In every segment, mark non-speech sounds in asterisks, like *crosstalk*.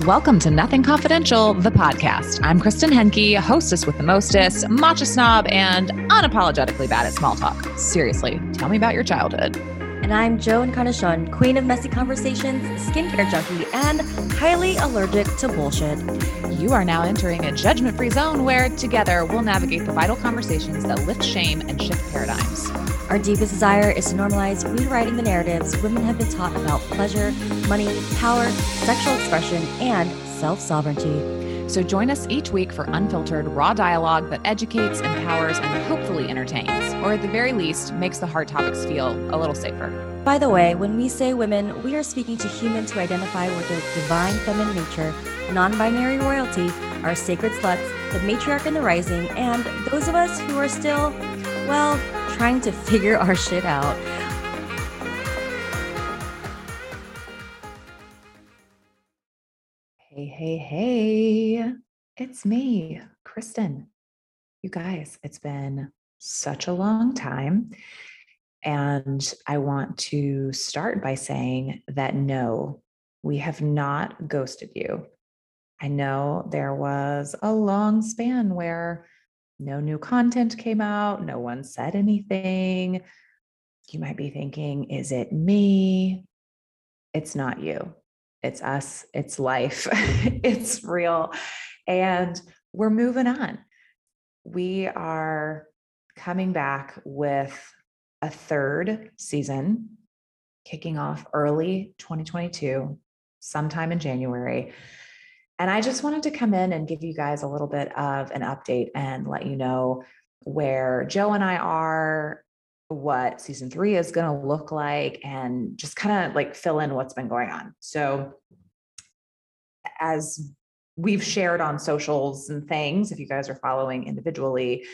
Welcome to Nothing Confidential, the podcast. I'm Kristen Henke, hostess with the mostest, matcha snob, and unapologetically bad at small talk. Seriously, tell me about your childhood. And I'm Jo Encarnacion, queen of messy conversations, skincare junkie, and highly allergic to bullshit. You are now entering a judgment free zone where together we'll navigate the vital conversations that lift shame and shift paradigms. Our deepest desire is to normalize rewriting the narratives women have been taught about pleasure, money, power, sexual expression, and self sovereignty. So join us each week for unfiltered, raw dialogue that educates, empowers, and hopefully entertains, or at the very least, makes the hard topics feel a little safer. By the way, when we say women, we are speaking to humans who identify with their divine feminine nature, non binary royalty, our sacred sluts, the matriarch and the rising, and those of us who are still, well, trying to *laughs* figure our shit out. Hey, hey. It's me, Kristen. You guys, it's been such a long time. And I want to start by saying that no, we have not ghosted you. I know there was a long span where no new content came out, no one said anything. You might be thinking, is it me? It's not you. It's us. It's life. *laughs* it's real. And we're moving on. We are coming back with a third season kicking off early 2022, sometime in January. And I just wanted to come in and give you guys a little bit of an update and let you know where Joe and I are, what season three is going to look like, and just kind of like fill in what's been going on. So, as we've shared on socials and things, if you guys are following individually,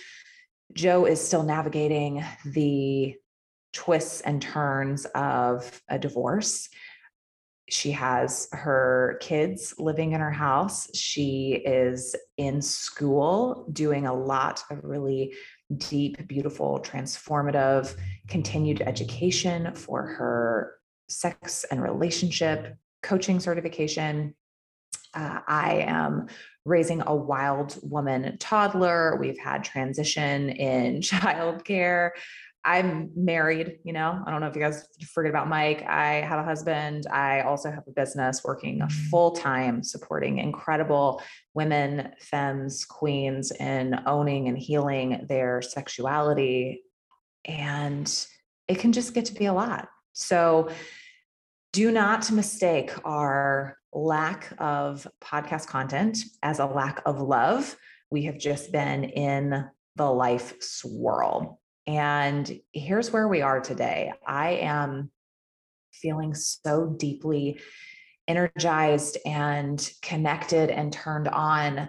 Joe is still navigating the twists and turns of a divorce she has her kids living in her house. She is in school doing a lot of really deep, beautiful, transformative, continued education for her sex and relationship coaching certification. Uh, I am raising a wild woman toddler. We've had transition in *laughs* childcare. I'm married, you know. I don't know if you guys forget about Mike. I have a husband. I also have a business working mm. full time supporting incredible women, femmes, queens in owning and healing their sexuality. And it can just get to be a lot. So do not mistake our lack of podcast content as a lack of love. We have just been in the life swirl and here's where we are today. I am feeling so deeply energized and connected and turned on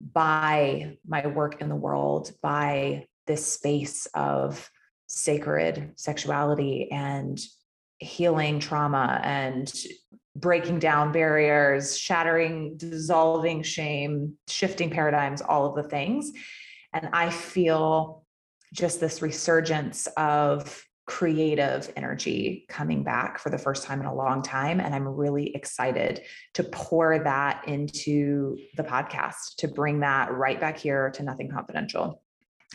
by my work in the world, by this space of sacred sexuality and healing trauma and breaking down barriers, shattering, dissolving shame, shifting paradigms, all of the things. And I feel just this resurgence of creative energy coming back for the first time in a long time. And I'm really excited to pour that into the podcast, to bring that right back here to Nothing Confidential.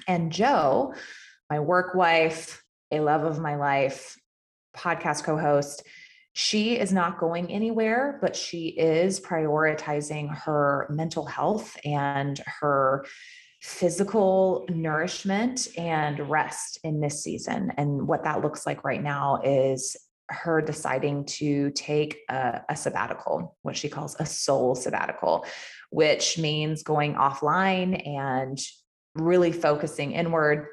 And Joe, my work wife, a love of my life, podcast co host, she is not going anywhere, but she is prioritizing her mental health and her physical nourishment and rest in this season. And what that looks like right now is her deciding to take a, a, sabbatical, what she calls a soul sabbatical, which means going offline and really focusing inward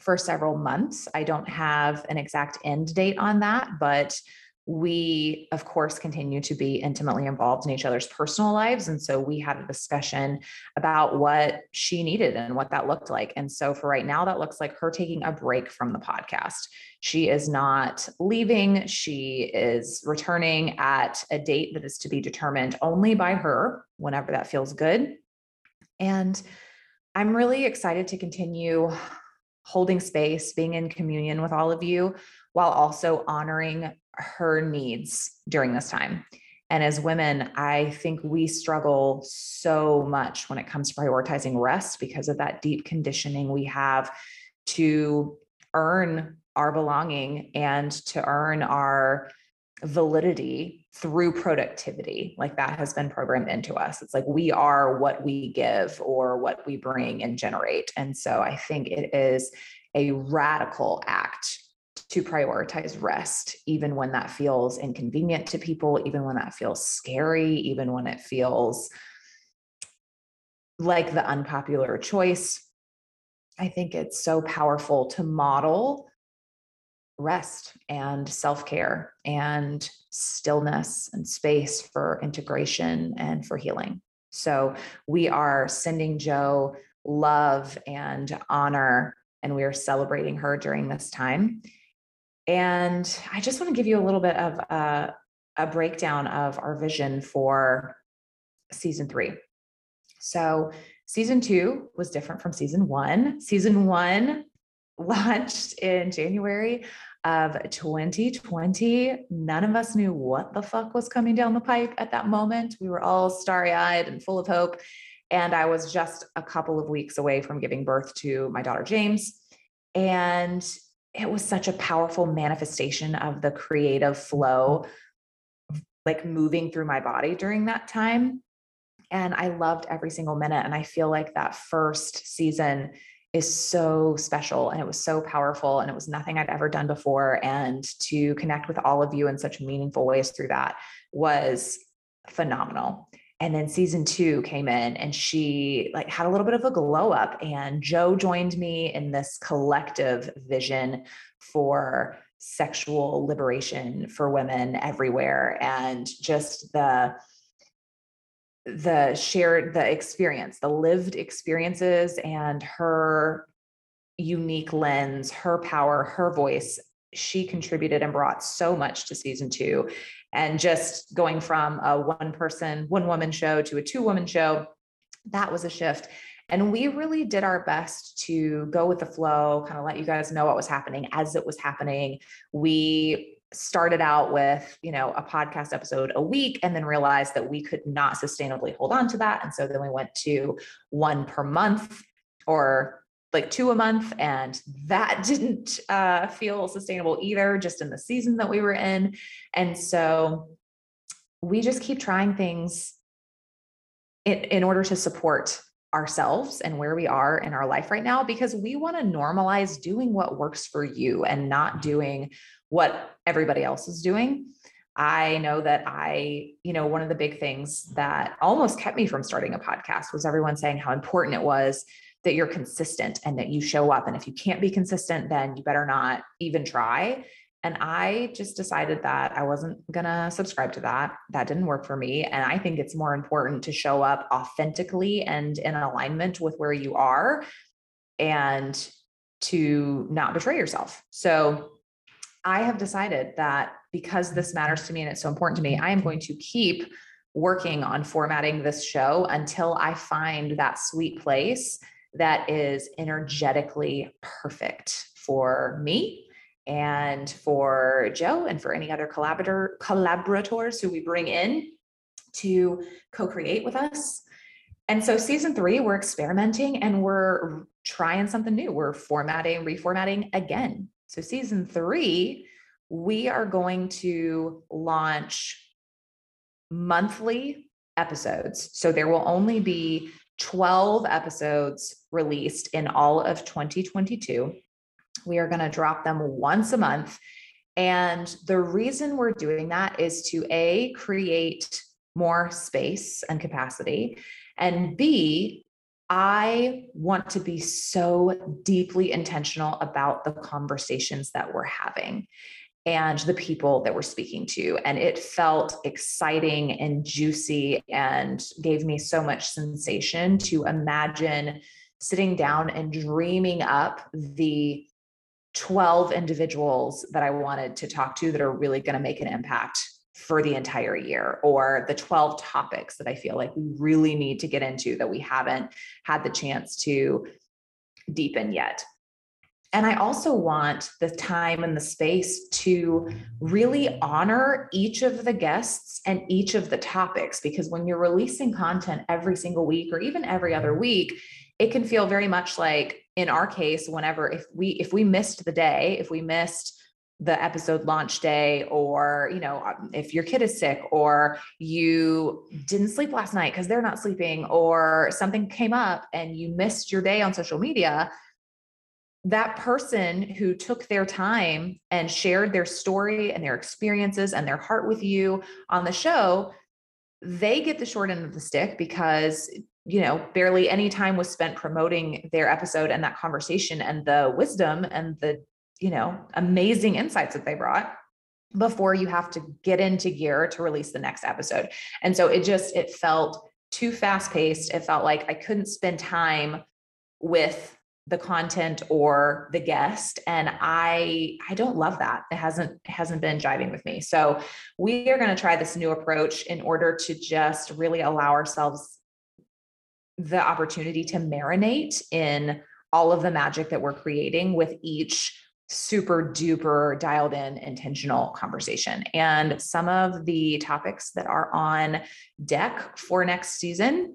for several months. I don't have an exact end date on that, but we of course continue to be intimately involved in each other's personal lives and so we had a discussion about what she needed and what that looked like and so for right now that looks like her taking a break from the podcast. She is not leaving. She is returning at a date that is to be determined only by her whenever that feels good. And i'm really excited to continue holding space being in communion with all of you while also honoring her needs during this time. And as women, I think we struggle so much when it comes to prioritizing rest because of that deep conditioning we have to earn our belonging and to earn our validity through productivity. Like that has been programmed into us. It's like we are what we give or what we bring and generate. And so I think it is a radical act to prioritize rest, even when that feels inconvenient to people, even when that feels scary, even when it feels like the unpopular choice. I think it's so powerful to model rest and self care and stillness and space for integration and for healing. So we are sending Joe love and honor, and we are celebrating her during this time. And I just want to give you a little bit of a, a breakdown of our vision for season three. So, season two was different from season one. Season one *laughs* launched in January of 2020. None of us knew what the fuck was coming down the pipe at that moment. We were all starry eyed and full of hope. And I was just a couple of weeks away from giving birth to my daughter, James. And it was such a powerful manifestation of the creative flow, like moving through my body during that time. And I loved every single minute. And I feel like that first season is so special and it was so powerful and it was nothing I'd ever done before. And to connect with all of you in such meaningful ways through that was phenomenal and then season two came in and she like had a little bit of a glow up. And joe joined me in this collective vision for sexual liberation for women everywhere. And just the the shared the experience the lived experiences and her unique lens her power her voice she contributed and brought so much to season two and just going from a one person, one woman show to a two woman show, that was a shift. And we really did our best to go with the flow, kind of let you guys know what was happening as it was happening. We started out with, you know, a podcast episode a week and then realized that we could not sustainably hold on to that. And so then we went to one per month or like two a month and that *laughs* didn't uh, feel sustainable either just in the season that we were in. And so we just keep trying things in, in order to support ourselves and where we are in our life right now because we want to normalize doing what works for you and not doing what everybody else is doing. I know that I, you know, one of the big things that almost kept me from starting a podcast was everyone saying how important it was that you're consistent and that you show up. And if you can't be consistent, then you better not even try. And I just decided that I wasn't going to subscribe to that. That didn't work for me. And I think it's more important to show up authentically and in alignment with where you are and to not betray yourself. So I have decided that because this matters to me and it's so important to me, I am going to keep working on formatting this show until I find that sweet place that is energetically perfect for me and for Joe and for any other collaborator collaborators who we bring in to co-create with us. And so season 3 we're experimenting and we're trying something new. We're formatting, reformatting again. So season 3 we are going to launch monthly episodes. So there will only be 12 episodes released in all of 2022. We are going to drop them once a month. And the reason we're doing that is to A, create more space and capacity, and B, I want to be so deeply intentional about the conversations that we're having and the people that we're speaking to. And it felt exciting and juicy and gave me so much sensation to imagine sitting down and dreaming up the 12 individuals that I wanted to talk to that are really going to make an impact for the entire year, or the 12 topics that I feel like we really need to get into that we haven't had the chance to deepen yet. And I also want the time and the space to really honor each of the guests and each of the topics. Because when you're releasing content every single week or even every other week, it can feel very much like in our case, whenever if we if we missed the day, if we missed the episode launch day or you know um, if your kid is sick or you didn't sleep last night because they're not sleeping or something came up and you missed your day on social media that person who took their time and shared their story and their experiences and their heart with you on the show, they get the short end of the stick because you know barely any time was spent promoting their episode and that conversation and the wisdom and the you know amazing insights that they brought before you have to get into gear to release the next episode. And so it just it felt too fast paced it felt like i couldn't spend time with the content or the guest and i i don't love that. It hasn't it hasn't been jiving with me. So we are going to try this new approach in order to just really allow ourselves the opportunity to marinate in all of the magic that we're creating with each super duper dialed in intentional conversation. And some of the topics that are on deck for next season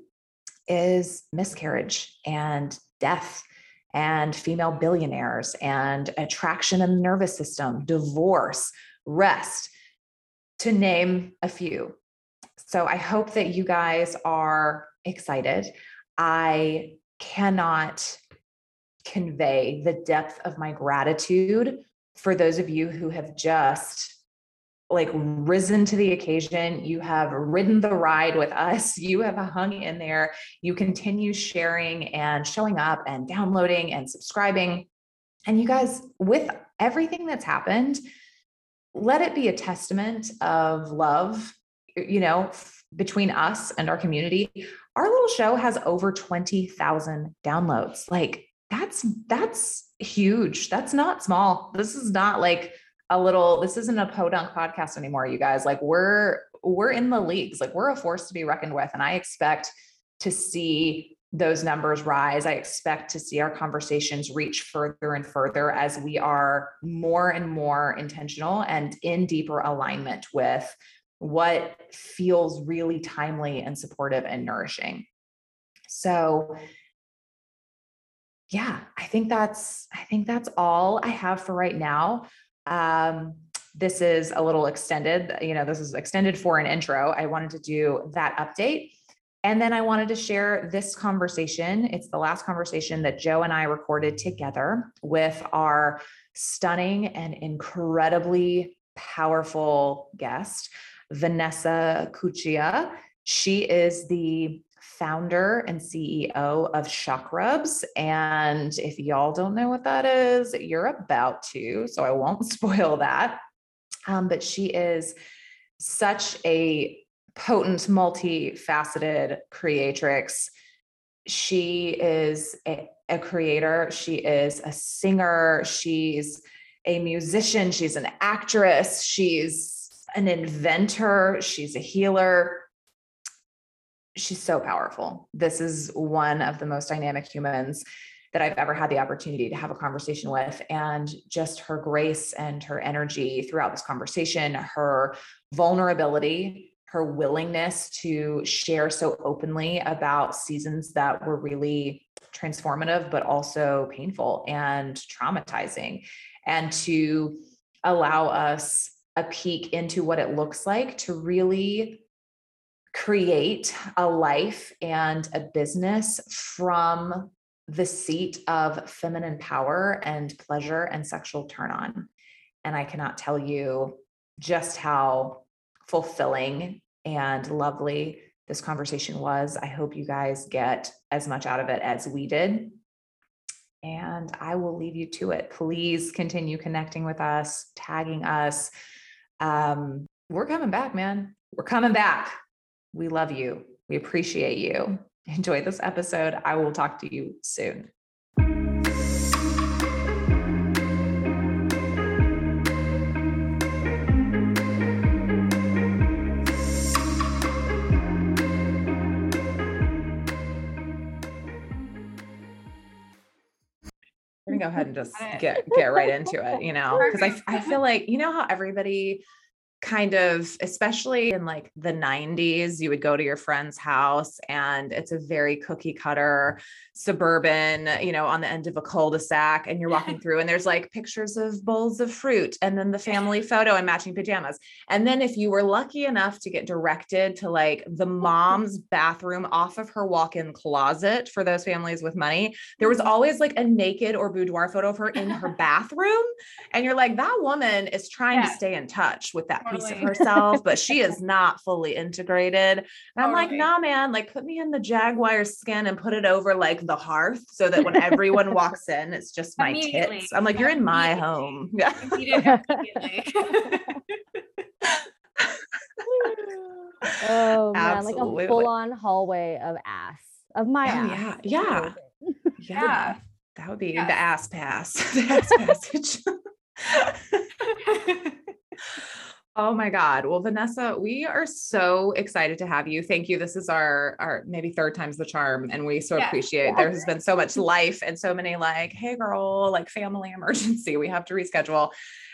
is miscarriage and death and female billionaires and attraction and the nervous system, divorce, rest, to name a few. So I hope that you guys are excited. I cannot convey the depth of my gratitude for those of you who have just like risen to the occasion. You have ridden the ride with us. *laughs* You have hung in there. You continue sharing and showing up and downloading and subscribing. And you guys, with everything that's happened, let it be a testament of love, you know, between us and our community. Our little show has over 20,000 downloads. Like that's that's huge. That's not small. This is not like a little this isn't a podunk podcast anymore you guys. Like we're we're in the leagues. Like we're a force to be reckoned with and i expect to see those numbers rise. I expect to see our conversations reach further and further as we are more and more intentional and in deeper alignment with what feels really timely and supportive and nourishing. So yeah i think that's i think that's all i have for right now um, this is a little extended, you know, this is extended for an intro. I wanted to do that update. And then I wanted to share this conversation. It's the last conversation that Joe and I recorded together with our stunning and incredibly powerful guest, Vanessa Cuccia. She is the founder and CEO of Chakrubs. And if y'all don't know what that is, you're about to. So I won't *laughs* spoil that. Um, but she is such a potent, multifaceted creatrix. She is a, a creator, she is a singer, she's a musician, she's an actress, she's an inventor, she's a healer she's so powerful. This is one of the most dynamic humans that I've ever had the opportunity to have a conversation with. And just her grace and her energy throughout this conversation, her vulnerability, her willingness to share so openly about seasons that were really transformative, but also painful and traumatizing, and to allow us a peek into what it looks like to really create a life and a business from the seat of feminine power and pleasure and sexual turn on. And I cannot tell you just how fulfilling and lovely this conversation was. I hope you guys get as much out of it as we did. And I will leave you to it. Please continue connecting with us, tagging us. Um, we're coming back, man. We're coming back. We love you. We appreciate you. *laughs* Enjoy this episode. I will talk to you soon. go ahead and just get get right into it, you know, *laughs* because I I feel like you know how everybody kind of especially in like the 90s you would go to your friend's house and it's a very cookie cutter suburban you know on the end of a cul-de-sac and you're walking *laughs* through and there's like pictures of bowls of fruit and then the family *laughs* photo and matching pajamas. And then if you were lucky enough to get directed to like the mom's *laughs* bathroom off of her walk-in closet for those families with money there was mm-hmm. always like a naked or boudoir photo of her in her bathroom and you're like that woman is trying to stay in touch with that piece of herself but she is *laughs* not fully integrated. And i'm like Totally. nah man like put me in the jaguar skin and put it over like the hearth so that when everyone walks *laughs* in it's just my tits. I'm like you're in my home. *laughs* Yeah. Oh man, like a full-on hallway of ass of my Oh, ass. yeah, yeah. yeah. Yeah. that would be Yes. the ass pass. The ass passage Oh my God. Well, Vanessa, we are so excited to have you. Thank you. This is our our maybe third time's the charm. And we so Yeah. appreciate there has been so much life and so many like, hey girl, like family *laughs* emergency. We have to reschedule.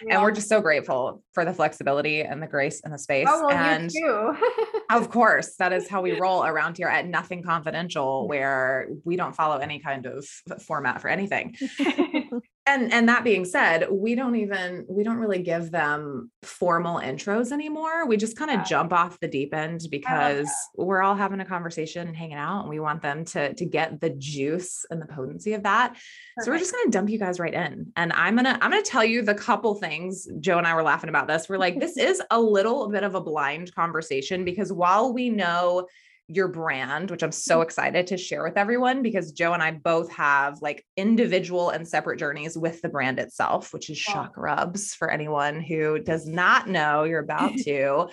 And we're just so grateful for the flexibility and the grace and the space. oh well, and you too. *laughs* of course, that is how we roll around here at Nothing Confidential, where we don't follow any kind of format for anything *laughs* and and that being said we don't even we don't really give them formal intros anymore. We just kind of Yeah. jump off the deep end because we're all having a conversation and hanging out and we want them to to get the juice and the potency of that. So we're just going to dump you guys right in. And i'm going to i'm going to tell you the couple things joe and i were laughing about this. We're like this *laughs* is a little bit of a blind conversation because while we know your brand, which I'm so excited to share with everyone because Joe and I both have like individual and separate journeys with the brand itself, which is Chakrubs for anyone who does not know you're about *laughs* to.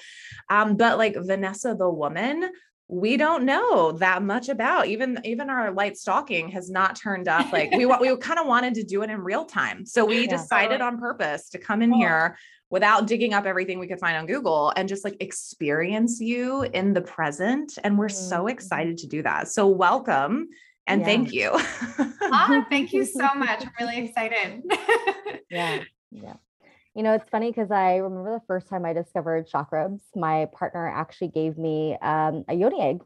Um, but like Vanessa, the woman, we don't know that much about even even our light stalking has not turned up like we we *laughs* kind of wanted to do it in real time so we Yeah. decided Totally. on purpose to come in Cool. here without digging up everything we could find on Google and just like experience you in the present. And we're so Mhm. excited to do that. So, welcome and Yeah. thank you. ah, thank you so *laughs* much. I'm really excited. Yeah, *laughs* yeah. You know, it's funny because I remember the first time I discovered Chakrubs, my partner actually gave me um, a yoni egg.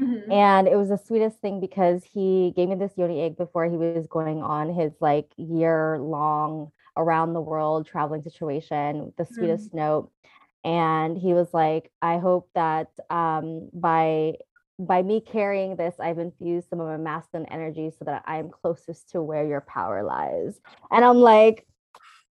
Mhm. And it was the sweetest thing because he gave me this yoni egg before he was going on his like year long around the world traveling situation, the sweetest note. And he was like, I hope that um, by by me carrying this, I've infused some of my masculine energy so that I am closest to where your power lies. And I'm like,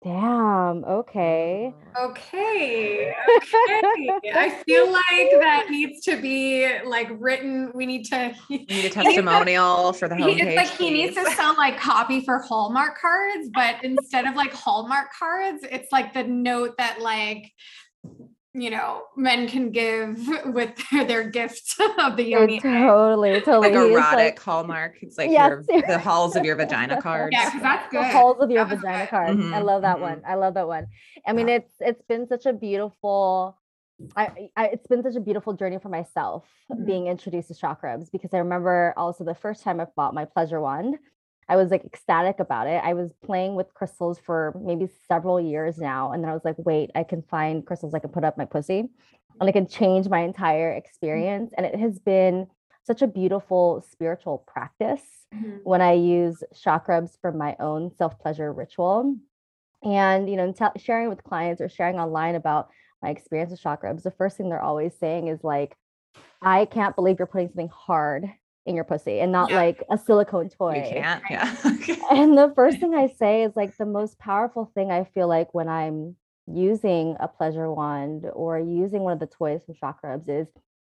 damn, okay. Okay. Okay. *laughs* I feel like that needs to be like written. We need to. You need a he to- testimonial for the he- homepage. It's like he needs to sell like copy for Hallmark cards, but instead of like Hallmark cards, it's like the note that like you know men can give *laughs* with *laughs* their, their gift *laughs* of the It yoni. egg. totally, totally. like erotic like, hallmark. It's like Yes, your, the halls of your vagina cards. Yeah, 'cause that's the halls of your That was vagina good. cards. I Mhm, love that mhm. one. I love that one. I mean, Yeah. it's it's been such a beautiful. I, I it's been such a beautiful journey for myself Mhm. being introduced to Chakrubs because I remember also the first time I bought my pleasure wand, I was like ecstatic about it. I was playing with crystals for maybe several years now, and then I was like, wait, I can find crystals I can put up my pussy, and I can change my entire experience. And it has been such a beautiful spiritual practice Mhm. when I use Chakrubs for my own self pleasure ritual. And, you know, tell sharing with clients or sharing online about my experience with Chakrubs, the first thing they're always saying is like, I can't believe you're putting something hard in your pussy and not Yeah. like a silicone toy. You can't. Yeah. *laughs* *laughs* And the first thing I *laughs* say is like the most powerful thing I feel like when I'm using a pleasure wand or using one of the toys from Chakrubs is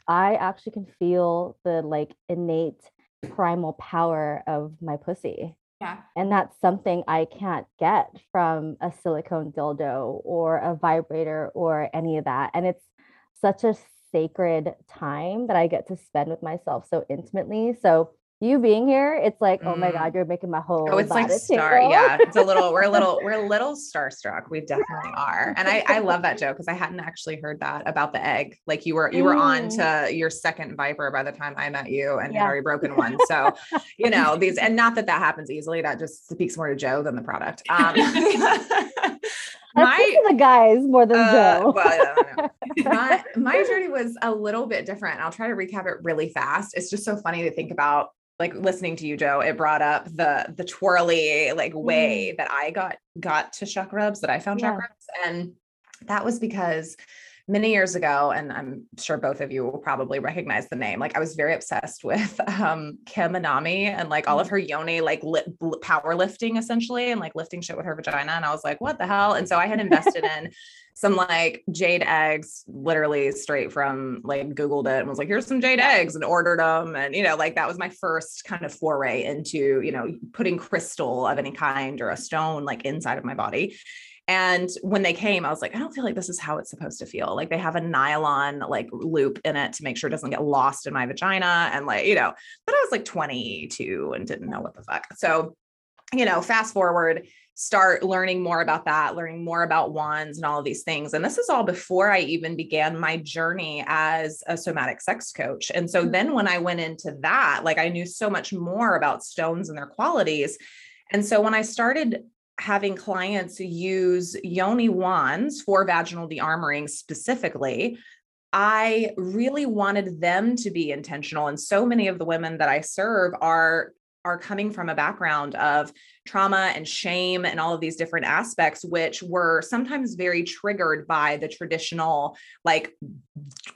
I actually can feel the like innate primal power of my pussy. Yeah. And that's something I can't get from a silicone dildo or a vibrator or any of that. And it's such a sacred time that I get to spend with myself so intimately. So you being here, it's like, oh my Mm. God, you're making my whole Oh, it's like star. tingle. Yeah, it's a little. We're a little. *laughs* We're a little starstruck. We definitely are, and I I love that joke because I hadn't actually heard that about the egg. Like you were you were on to your second viper by the time I met you, and Mm. Yeah. had already broken *laughs* one. So you know these, and not that that happens easily. That just speaks more to Joe than the product. Um, *laughs* my the guys more than uh, Joe. well, I don't know. My, my journey was a little bit different. I'll try to recap it really fast. It's just so funny to think about like listening to you, Joe, it brought up the the twirly like way that I got got to Chakrubs, that I found Yeah. Chakrubs. And that was because many years ago, and I'm sure both of you will probably recognize the name. Like I was very obsessed with um Kim Anami and like all of her yoni like li- bl- powerlifting essentially and like lifting shit with her vagina. And I was like, what the hell? And so I had invested in some like jade eggs, literally straight from like Googled it and was like, here's some jade eggs and ordered them. And, you know, like that was my first kind of foray into, you know, putting crystal of any kind or a stone like inside of my body. And when they came, I was like, I don't feel like this is how it's supposed to feel. Like they have a nylon like loop in it to make sure it doesn't get lost in my vagina. And like, you know, but I was like 22 and didn't know what the fuck. So, you know, fast forward, start learning more about that, learning more about wands and all of these things. And this is all before I even began my journey as a somatic sex coach. And so mm-hmm. then when I went into that, like I knew so much more about stones and their qualities. And so when I started having clients use yoni wands for vaginal de-armoring specifically, I really wanted them to be intentional. And so many of the women that I serve are are coming from a background of trauma and shame and all of these different aspects which were sometimes very triggered by the traditional like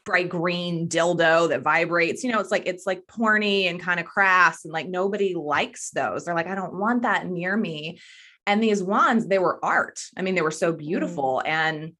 bright green dildo that vibrates. You know it's like it's like porny and kind of crass and like nobody likes those. They're like i don't want that near me. And these wands they were art. I mean they were so mm. beautiful. And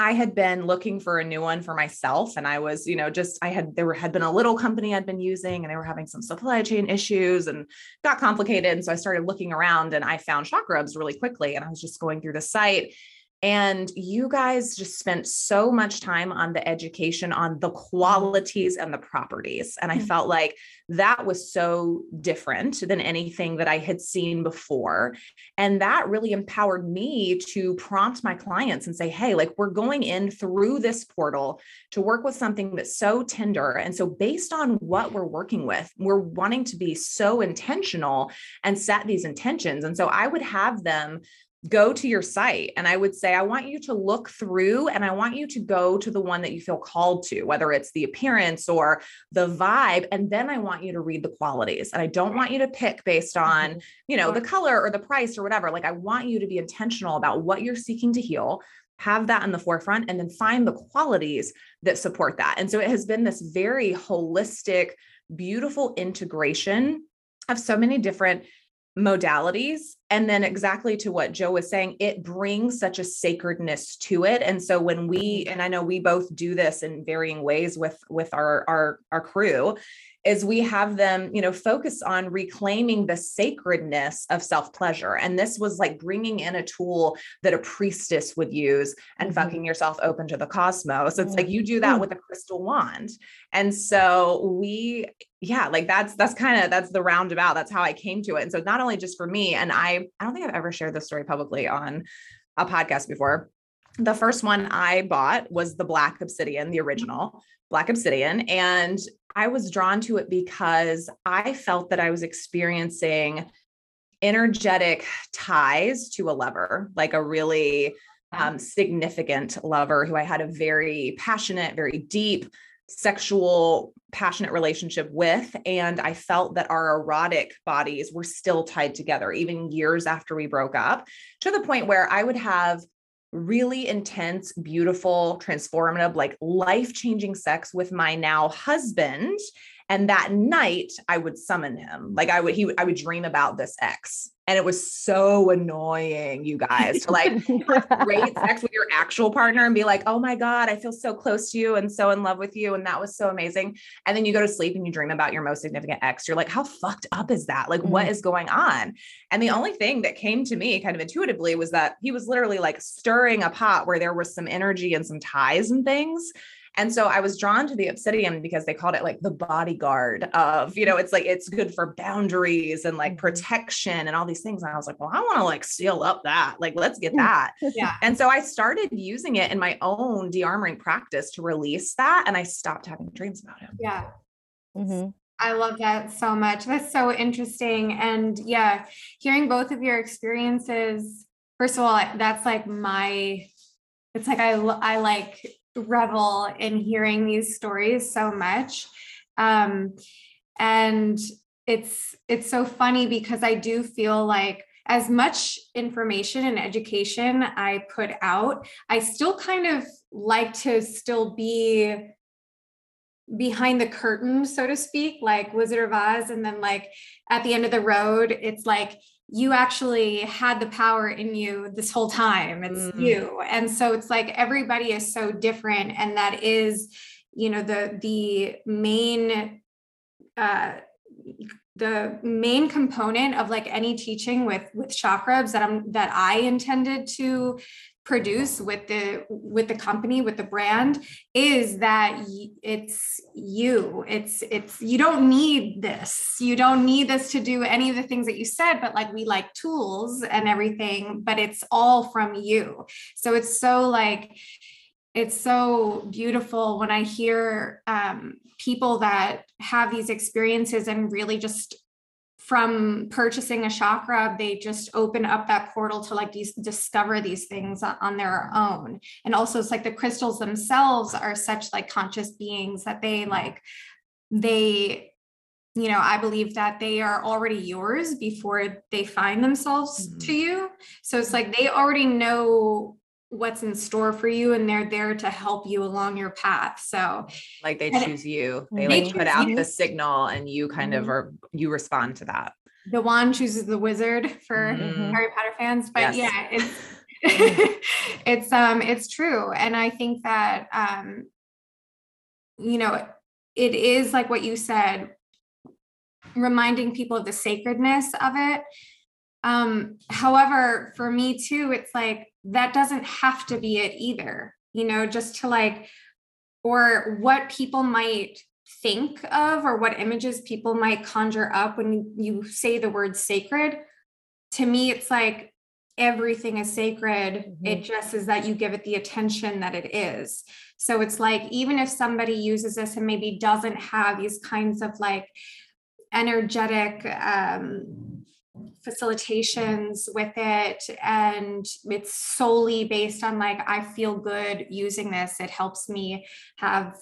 I had been looking for a new one for myself. And I was, you know, just, I had, there had been a little company I'd been using and they were having some supply chain issues and got complicated. And so I started looking around and I found Chakrubs really quickly. And I was just going through the site. And you guys just spent so much time on the education on the qualities and the properties. And I Mhm. felt like that was so different than anything that I had seen before. And that really empowered me to prompt my clients and say, hey, like we're going in through this portal to work with something that's so tender. And so, based on what we're working with, we're wanting to be so intentional and set these intentions. And so, I would have them go to your site and I would say, I want you to look through and I want you to go to the one that you feel called to, whether it's the appearance or the vibe. And then I want you to read the qualities. And I don't want you to pick based on, mm-hmm. you know, the color or the price or whatever. Like, I want you to be intentional about what you're seeking to heal. Have that in the forefront and then find the qualities that support that. And so it has been this very holistic, beautiful integration of so many different modalities. And then exactly to what Joe was saying, it brings such a sacredness to it. And so when we, mm-hmm. and I know we both do this in varying ways with, with our, our, our crew, is we have them, you know, focus on reclaiming the sacredness of self pleasure. And this was like bringing in a tool that a priestess would use and Mhm. fucking yourself open to the cosmos. It's like you do that with a crystal wand. And so we, yeah, like that's that's kind of that's the roundabout. That's how I came to it. And so not only just for me, and I I don't think I've ever shared this story publicly on a podcast before. The first one I bought was the Black Obsidian, the original Black Obsidian. And I was drawn to it because I felt that I was experiencing energetic ties to a lover, like a really um, significant lover who I had a very passionate, very deep, sexual, passionate relationship with. And I felt that our erotic bodies were still tied together, even years after we broke up, to the point where I would have really intense, beautiful, transformative, like life changing sex with my now husband. And that night I would summon him. Like I would, he, I would dream about this ex. And it was so annoying, you guys, to like *laughs* great sex with your actual partner and be like, oh my God, I feel so close to you and so in love with you. And that was so amazing. And then you go to sleep and you dream about your most significant ex. You're like, how fucked up is that? Like, what mm. is going on? And the only thing that came to me kind of intuitively was that he was literally like stirring a pot where there was some energy and some ties and things. And so I was drawn to the obsidian because they called it like the bodyguard of, you know, it's like it's good for boundaries and like Mhm. protection and all these things. And I was like, well, I want to like seal up that. Like, let's get that. *laughs* Yeah. And so I started using it in my own de-armoring practice to release that. And I stopped having dreams about it. Yeah. Mhm. I love that so much. That's so interesting. And yeah, hearing both of your experiences, first of all, that's like my, it's like I, lo- I like revel in hearing these stories so much. Um, and it's, it's so funny because I do feel like as much information and education I put out, I still kind of like to still be behind the curtain, so to speak, like Wizard of Oz. And then, like, at the end of the road, it's like you actually had the power in you this whole time. It's Mm. you. And so it's like everybody is so different. And that is, you know, the the main uh the main component of like any teaching with with Chakrubs that I'm that I intended to produce with the with the company with the brand is that it's you. It's it's you don't need this. You don't need this to do any of the things that you said but like we like tools and everything but it's all from you. So it's so like it's so beautiful when I hear um, people that have these experiences and really just from purchasing a chakra, they just open up that portal to like these discover these things on- on their own. And also, it's like the crystals themselves are such like conscious beings that they like they you know i believe that they are already yours before they find themselves mm-hmm. to you so it's like they already know what's in store for you and they're there to help you along your path so Like they choose you. They They like put out you. the signal and you kind of Mhm. are you respond to that. the wand chooses the wizard for Mhm. harry potter fans but Yes. yeah it's *laughs* *laughs* it's um it's true and i think that um you know it is like what you said reminding people of the sacredness of it um however for me too it's like that doesn't have to be it either you know just to like or what people might think of or what images people might conjure up when you, say the word sacred. To me it's like everything is sacred. It just is that you give it the attention that it is. So it's like even if somebody uses this and maybe doesn't have these kinds of like energetic um facilitations with it and it's solely based on like i feel good using this. It helps me have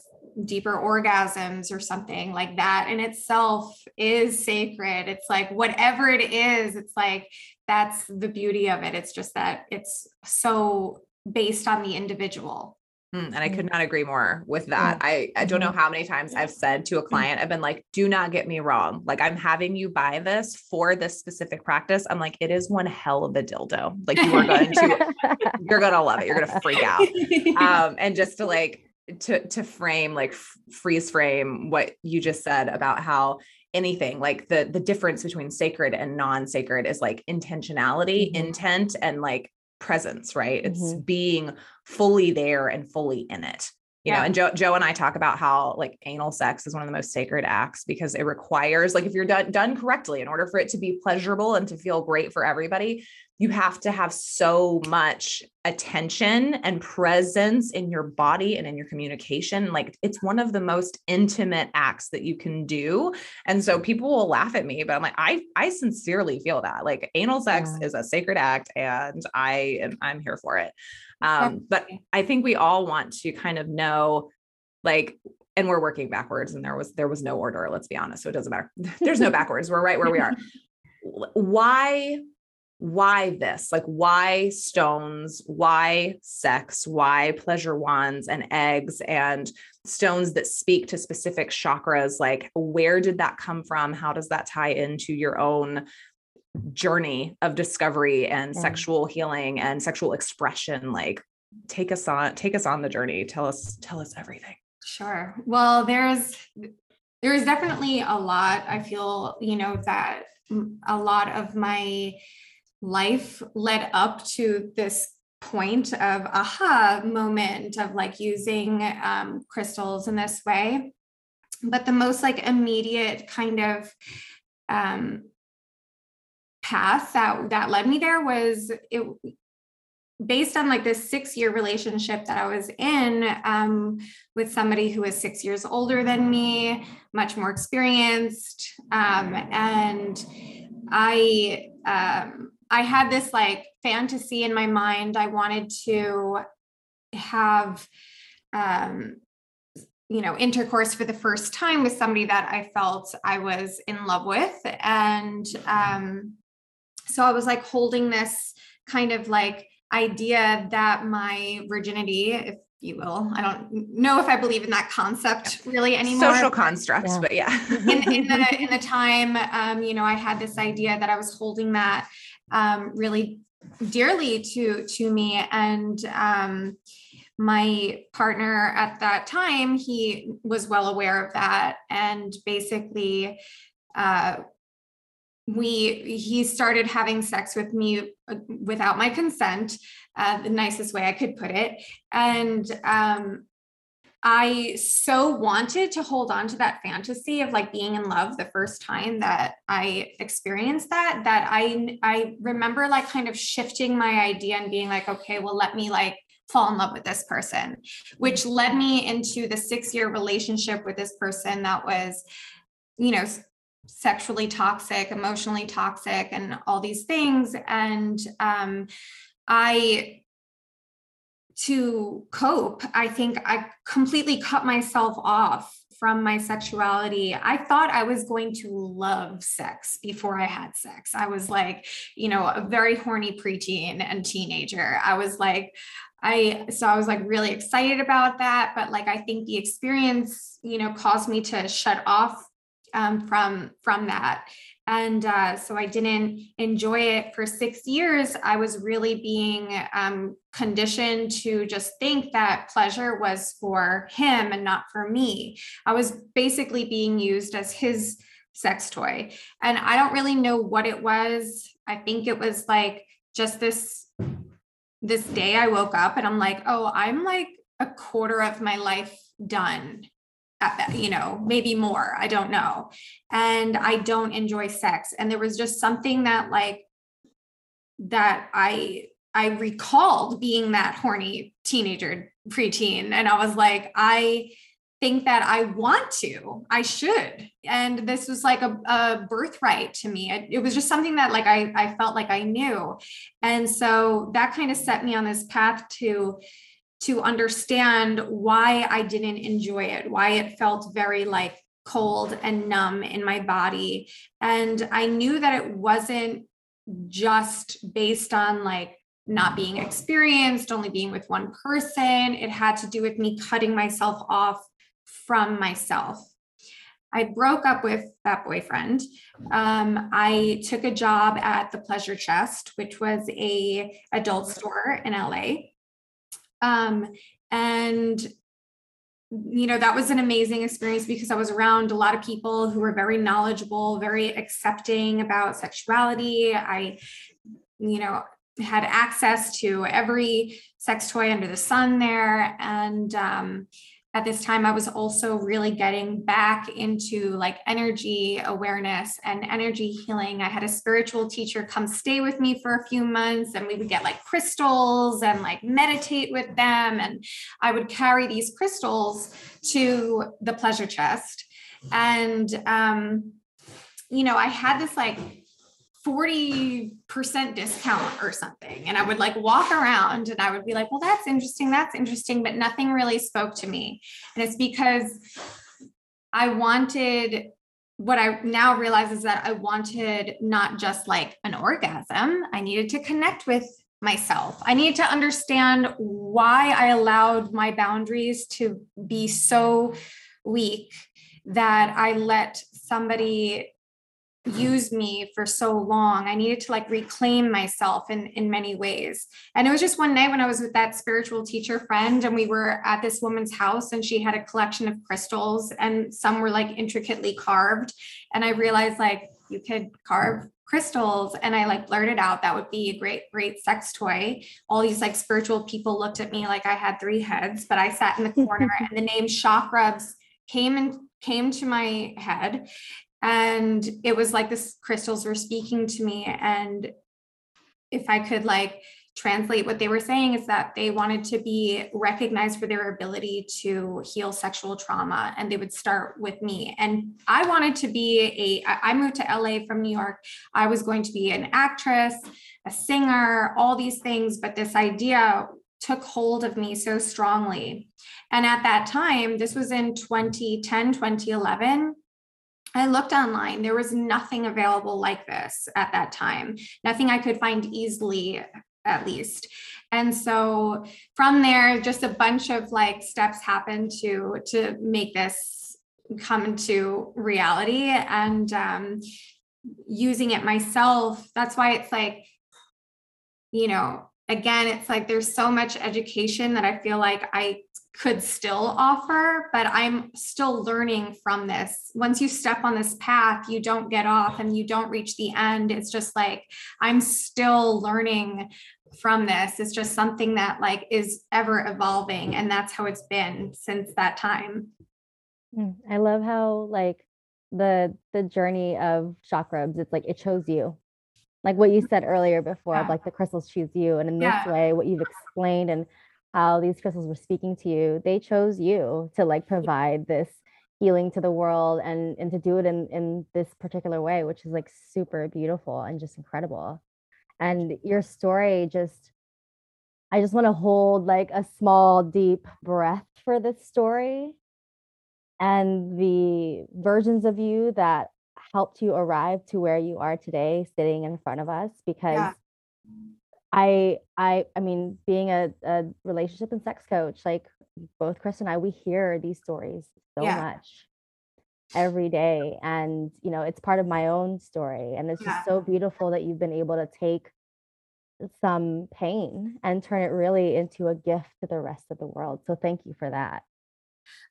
deeper orgasms or something like that in itself is sacred. It's like whatever it is it's like that's the beauty of it. It's just that it's so based on the individual Mm, and I could mm. not agree more with that. Mm. I, I don't know mm-hmm. how many times I've said to a client, I've been like, do not get me wrong. Like, I'm having you buy this for this specific practice. I'm like, it is one hell of a dildo. Like, you are going to, *laughs* you're going to love it. You're going to freak out. *laughs* Um, and just to like, to, to frame, like f- freeze frame what you just said about how anything like the the difference between sacred and non-sacred is like intentionality Mhm. intent and like presence right it's Mhm. being fully there and fully in it you know and joe joe and i talk about how like anal sex is one of the most sacred acts because it requires like if you're done done correctly in order for it to be pleasurable and to feel great for everybody you have to have so much attention and presence in your body and in your communication. Like it's one of the most intimate acts that you can do. And so people will laugh at me but i'm like i i sincerely feel that. Like anal sex Yeah. is a sacred act and i am i'm here for it. Um but i think we all want to kind of know like and we're working backwards and there was there was no order let's be honest so it doesn't matter. *laughs* There's no backwards. We're right where we are. *laughs* Why why this? Like why stones? Why sex? Why pleasure wands and eggs and stones that speak to specific chakras? Like where did that come from? How does that tie into your own journey of discovery and Yeah. sexual healing and sexual expression? Like take us on take us on the journey. Tell us tell us everything. Sure. Well, there's there's definitely a lot. I feel, you know, that a lot of my life led up to this point of aha moment of like using um, crystals in this way. But the most like immediate kind of um, path that that led me there was it based on like this six year relationship that I was in um, with somebody who was six years older than me, much more experienced, um, and I um, I had this like fantasy in my mind. I wanted to have um, you know intercourse for the first time with somebody that I felt I was in love with, and um, so I was like holding this kind of like idea that my virginity, if you will, I don't know if I believe in that concept really anymore. Social constructs, Yeah. but yeah. in, in the *laughs* in the time, um, you know, I had this idea that I was holding that um, really dearly to to me, and um, my partner at that time, he was well aware of that, and basically. Uh, we he started having sex with me uh, without my consent uh, the nicest way i could put it and um i so wanted to hold on to that fantasy of like being in love the first time that i experienced that that i i remember like kind of shifting my idea and being like okay well let me like fall in love with this person which led me into the six year relationship with this person that was you know sexually toxic, emotionally toxic, and all these things. And um, I, to cope, I think I completely cut myself off from my sexuality. I thought I was going to love sex before I had sex. I was like, you know, a very horny preteen and teenager. I was like, I so I was like really excited about that, but like I think the experience, you know, caused me to shut off um, from from that and uh, so i didn't enjoy it for six years. I was really being um, conditioned to just think that pleasure was for him and not for me. I was basically being used as his sex toy. And i don't really know what it was. I think it was like just this this day i woke up and i'm like oh i'm like a quarter of my life done Uh, uh, you know, maybe more, I don't know. And I don't enjoy sex. And there was just something that like that I I recalled being that horny teenager preteen. And I was like, I think that I want to, I should. And this was like a, a birthright to me. It, it was just something that like I, I felt like I knew. And so that kind of set me on this path to to understand why I didn't enjoy it, why it felt very like cold and numb in my body. And I knew that it wasn't just based on like not being experienced, only being with one person. It had to do with me cutting myself off from myself. I broke up with that boyfriend. Um, I took a job at the Pleasure Chest, which was a adult store in LA. Um, and you know that was an amazing experience because i was around a lot of people who were very knowledgeable very accepting about sexuality. I you know had access to every sex toy under the sun there. And um, at this time i was also really getting back into like energy awareness and energy healing. I had a spiritual teacher come stay with me for a few months and we would get like crystals and like meditate with them and i would carry these crystals to the pleasure chest. And um you know i had this like 40% discount or something. And I would like walk around and I would be like, well, that's interesting. That's interesting. But nothing really spoke to me. And it's because I wanted what I now realize is that I wanted not just like an orgasm, I needed to connect with myself. I needed to understand why I allowed my boundaries to be so weak that I let somebody Mm-hmm. used me for so long. I needed to like reclaim myself in in many ways. And it was just one night when I was with that spiritual teacher friend and we were at this woman's house and she had a collection of crystals and some were like intricately carved and I realized like you could carve crystals. And I like blurted out that would be a great, great sex toy. All these like spiritual people looked at me like I had three heads, but I sat in the corner *laughs* and the name Chakrubs came and came to my head. And it was like this crystals were speaking to me. And if I could like translate what they were saying is that they wanted to be recognized for their ability to heal sexual trauma and they would start with me and i wanted to be a i moved to la from new york i was going to be an actress a singer all these things but this idea took hold of me so strongly and at that time this was in 2010 2011 I looked online. There was nothing available like this at that time, nothing I could find easily at least. And so from there, just a bunch of like steps happened to to make this come into reality and um, using it myself. That's why it's like, you know, again, it's like there's so much education that I feel like I could still offer, but I'm still learning from this. Once you step on this path, you don't get off and you don't reach the end. It's just like I'm still learning from this. It's just something that like is ever evolving and that's how it's been since that time. Mm, I love how like the the journey of chakrubs, it's like it chose you. Like what you said earlier before, Yeah. like the crystals choose you. And in this way, what you've explained and how these crystals were speaking to you, they chose you to like provide this healing to the world and and to do it in in this particular way, which is like super beautiful and just incredible. And your story just I just want to hold like a small, deep breath for this story and the versions of you that helped you arrive to where you are today, sitting in front of us. Because Yeah. I, I, I mean, being a, a relationship and sex coach, like both Chris and I, we hear these stories so Yeah. much every day, and you know, it's part of my own story, and it's Yeah. just so beautiful that you've been able to take some pain and turn it really into a gift to the rest of the world. So thank you for that.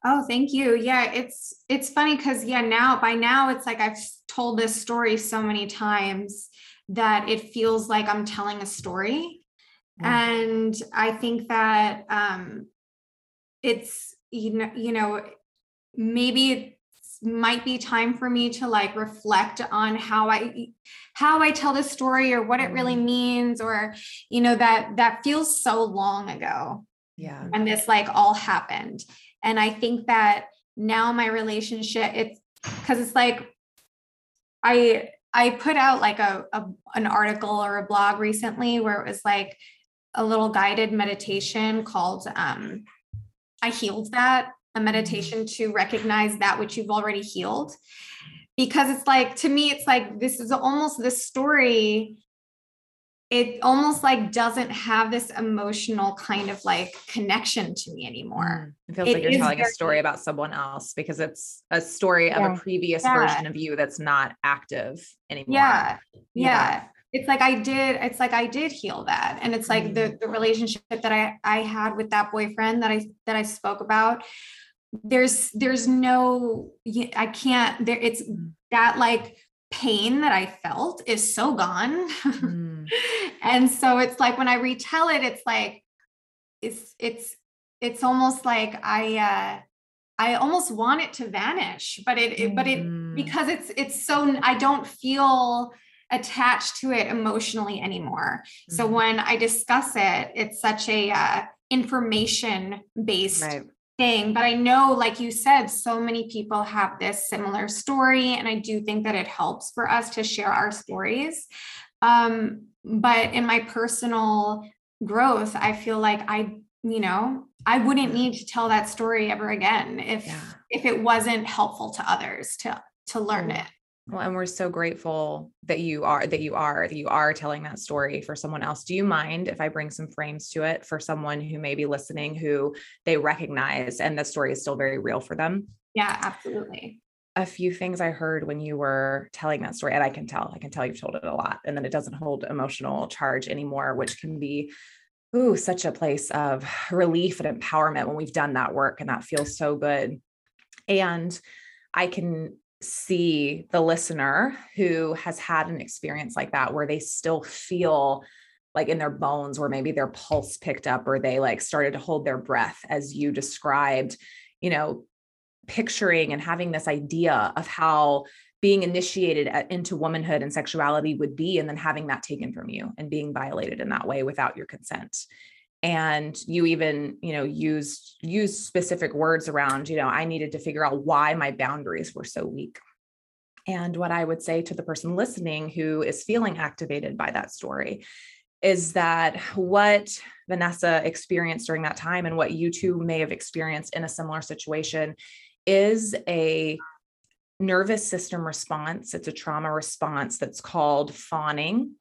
Oh, thank you. Yeah, it's it's funny because yeah, now by now it's like I've told this story so many times that it feels like I'm telling a story. Mm. And I think that um it's you know, you know, maybe it might be time for me to like reflect on how I how I tell this story or what it really means or you know that that feels so long ago Yeah. and this like all happened and i think that now my relationship it's because it's like i i put out like a, a an article or a blog recently where it was like a little guided meditation called um i healed that a meditation to recognize that which you've already healed. Because it's like to me it's like this is almost the story it almost like doesn't have this emotional kind of like connection to me anymore. Mm. It feels It like you're telling a story about someone else because it's a story of a previous Yeah. version of you that's not active anymore. Yeah. Yeah. Yeah. It's like I did, it's like I did heal that. And it's like the the relationship that I I had with that boyfriend that I that I spoke about. There's there's no I can't there it's Mm. that like pain that I felt is so gone. *laughs* Mm. *laughs* and so it's like when I retell it, it's like it's it's it's almost like I uh I almost want it to vanish, but it, it but it Mm. because it's it's so I don't feel attached to it emotionally anymore. So Mhm. when I discuss it, it's such a uh, information based Right. thing. But I know, like you said, so many people have this similar story, and I do think that it helps for us to share our stories. Um, but in my personal growth, I feel like I, you know, I wouldn't need to tell that story ever again if Yeah. if it wasn't helpful to others to to learn it. Well, and we're so grateful that you are that you are that you are telling that story for someone else. Do you mind if I bring some frames to it for someone who may be listening who they recognize and the story is still very real for them? Yeah, absolutely. A few things I heard when you were telling that story, and I can tell, I can tell you've told it a lot, and then it doesn't hold emotional charge anymore, which can be, ooh, such a place of *sighs* relief and empowerment when we've done that work, and that feels so good. And I can see the listener who has had an experience like that where they still feel like in their bones where maybe their pulse picked up or they like started to hold their breath as you described you know picturing and having this idea of how being initiated at, into womanhood and sexuality would be and then having that taken from you and being violated in that way without your consent. And you even you know used used specific words around you know i needed to figure out why my boundaries were so weak. And what i would say to the person listening who is feeling activated by that story is that what vanessa experienced during that time and what you two may have experienced in a similar situation is a nervous system response it's a trauma response that's called fawning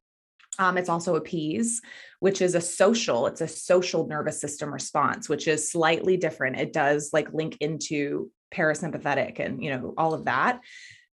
um, it's also a PEAS, which is a social, it's a social nervous system response, which is slightly different. It does like link into parasympathetic and, you know, all of that.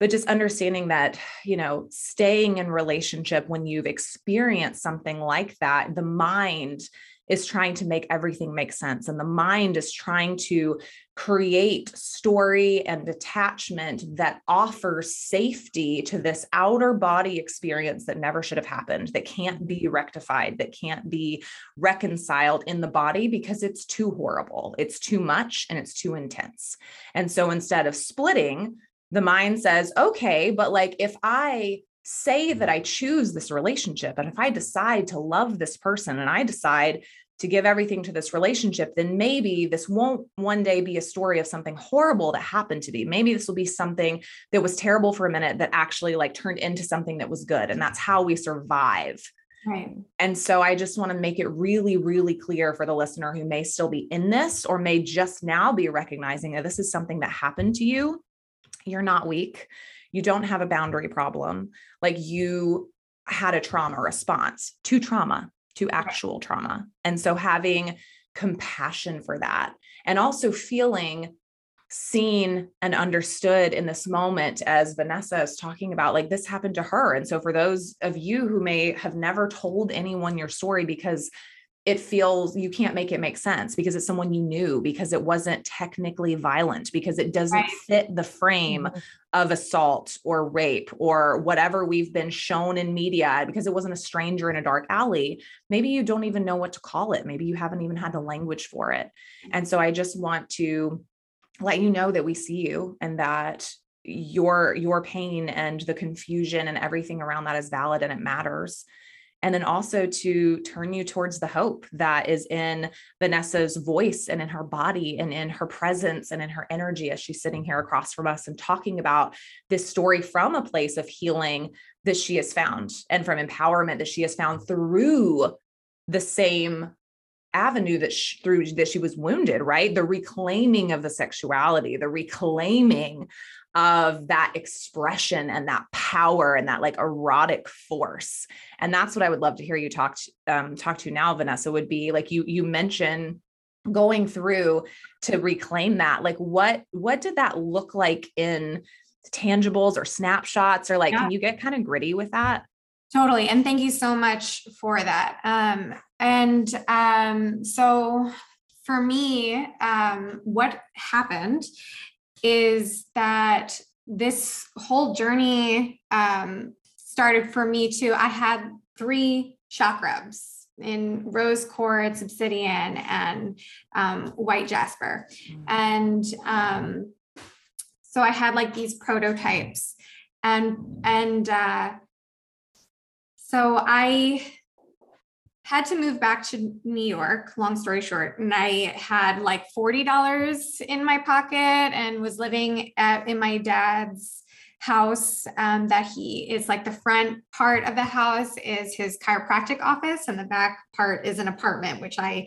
But just understanding that, you know, staying in relationship when you've experienced something like that, the mind is trying to make everything make sense. And the mind is trying to create story and detachment that offers safety to this outer body experience that never should have happened, that can't be rectified, that can't be reconciled in the body because it's too horrible, it's too much, and it's too intense. And so instead of splitting, the mind says, okay, but like if I say that I choose this relationship and if I decide to love this person and I decide to give everything to this relationship, then maybe this won't one day be a story of something horrible that happened to me. Maybe this will be something that was terrible for a minute that actually like turned into something that was good. And that's how we survive. Right. And so I just want to make it really, really clear for the listener who may still be in this or may just now be recognizing that this is something that happened to you. You're not weak. You don't have a boundary problem. Like you had a trauma response to trauma to actual trauma. And so having compassion for that and also feeling seen and understood in this moment as Vanessa is talking about like this happened to her and so for those of you who may have never told anyone your story because it feels you can't make it make sense because it's someone you knew because it wasn't technically violent because it doesn't right. fit the frame mm-hmm. of assault or rape or whatever we've been shown in media because it wasn't a stranger in a dark alley maybe you don't even know what to call it maybe you haven't even had the language for it and so i just want to let you know that we see you and that your your pain and the confusion and everything around that is valid and it matters and then also to turn you towards the hope that is in Vanessa's voice and in her body and in her presence and in her energy as she's sitting here across from us and talking about this story from a place of healing that she has found and from empowerment that she has found through the same avenue that she, through that she was wounded right? The reclaiming of the sexuality the reclaiming of that expression and that power and that like erotic force. And that's what i would love to hear you talk to, um, talk to now vanessa would be like you you mentioned going through to reclaim that. Like what what did that look like in tangibles or snapshots? Or like yeah. can you get kind of gritty with that? Totally and thank you so much for that. Um and um so for me um what happened is that this whole journey um, started for me too. I had three rubs in rose quartz, obsidian, and um, white jasper. Mm. And um, so I had like these prototypes, and and uh, so I had to move back to New York, long story short. And I had like $40 in my pocket and was living at, in my dad's house um, that he is like the front part of the house is his chiropractic office and the back part is an apartment which i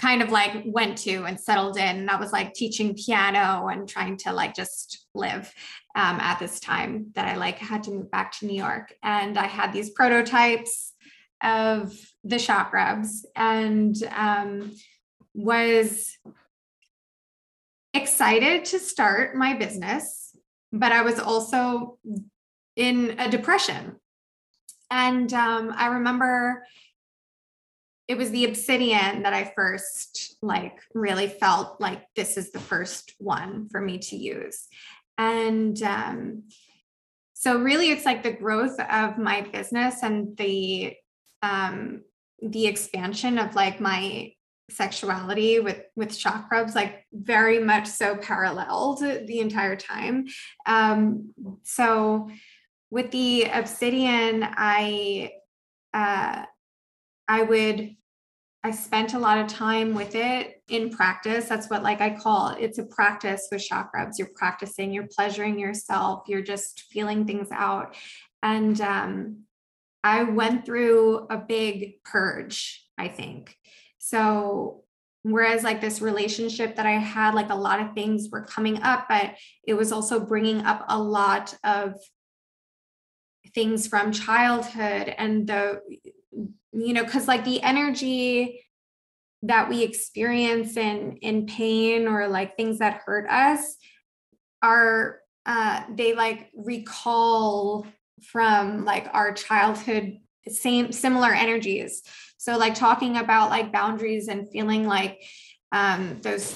kind of like went to and settled in and i was like teaching piano and trying to like just live um, at this time that i like had to move back to new york and i had these prototypes of the rubs and um, was excited to start my business, but I was also in a depression. And um, I remember it was the obsidian that I first like really felt like this is the first one for me to use. and um, so really it's like the growth of my business and the um, the expansion of like my sexuality with with Chakrubs like very much so paralleled the entire time. Um so with the obsidian i uh i would i spent a lot of time with it in practice. That's what like i call it's a practice with Chakrubs. You're practicing you're pleasuring yourself you're just feeling things out. And um i went through a big purge i think. So whereas like this relationship that I had, like a lot of things were coming up, but it was also bringing up a lot of things from childhood and the, you know, because like the energy that we experience in in pain or like things that hurt us are uh they like recall from like our childhood same similar energies. So like talking about like boundaries and feeling like um, those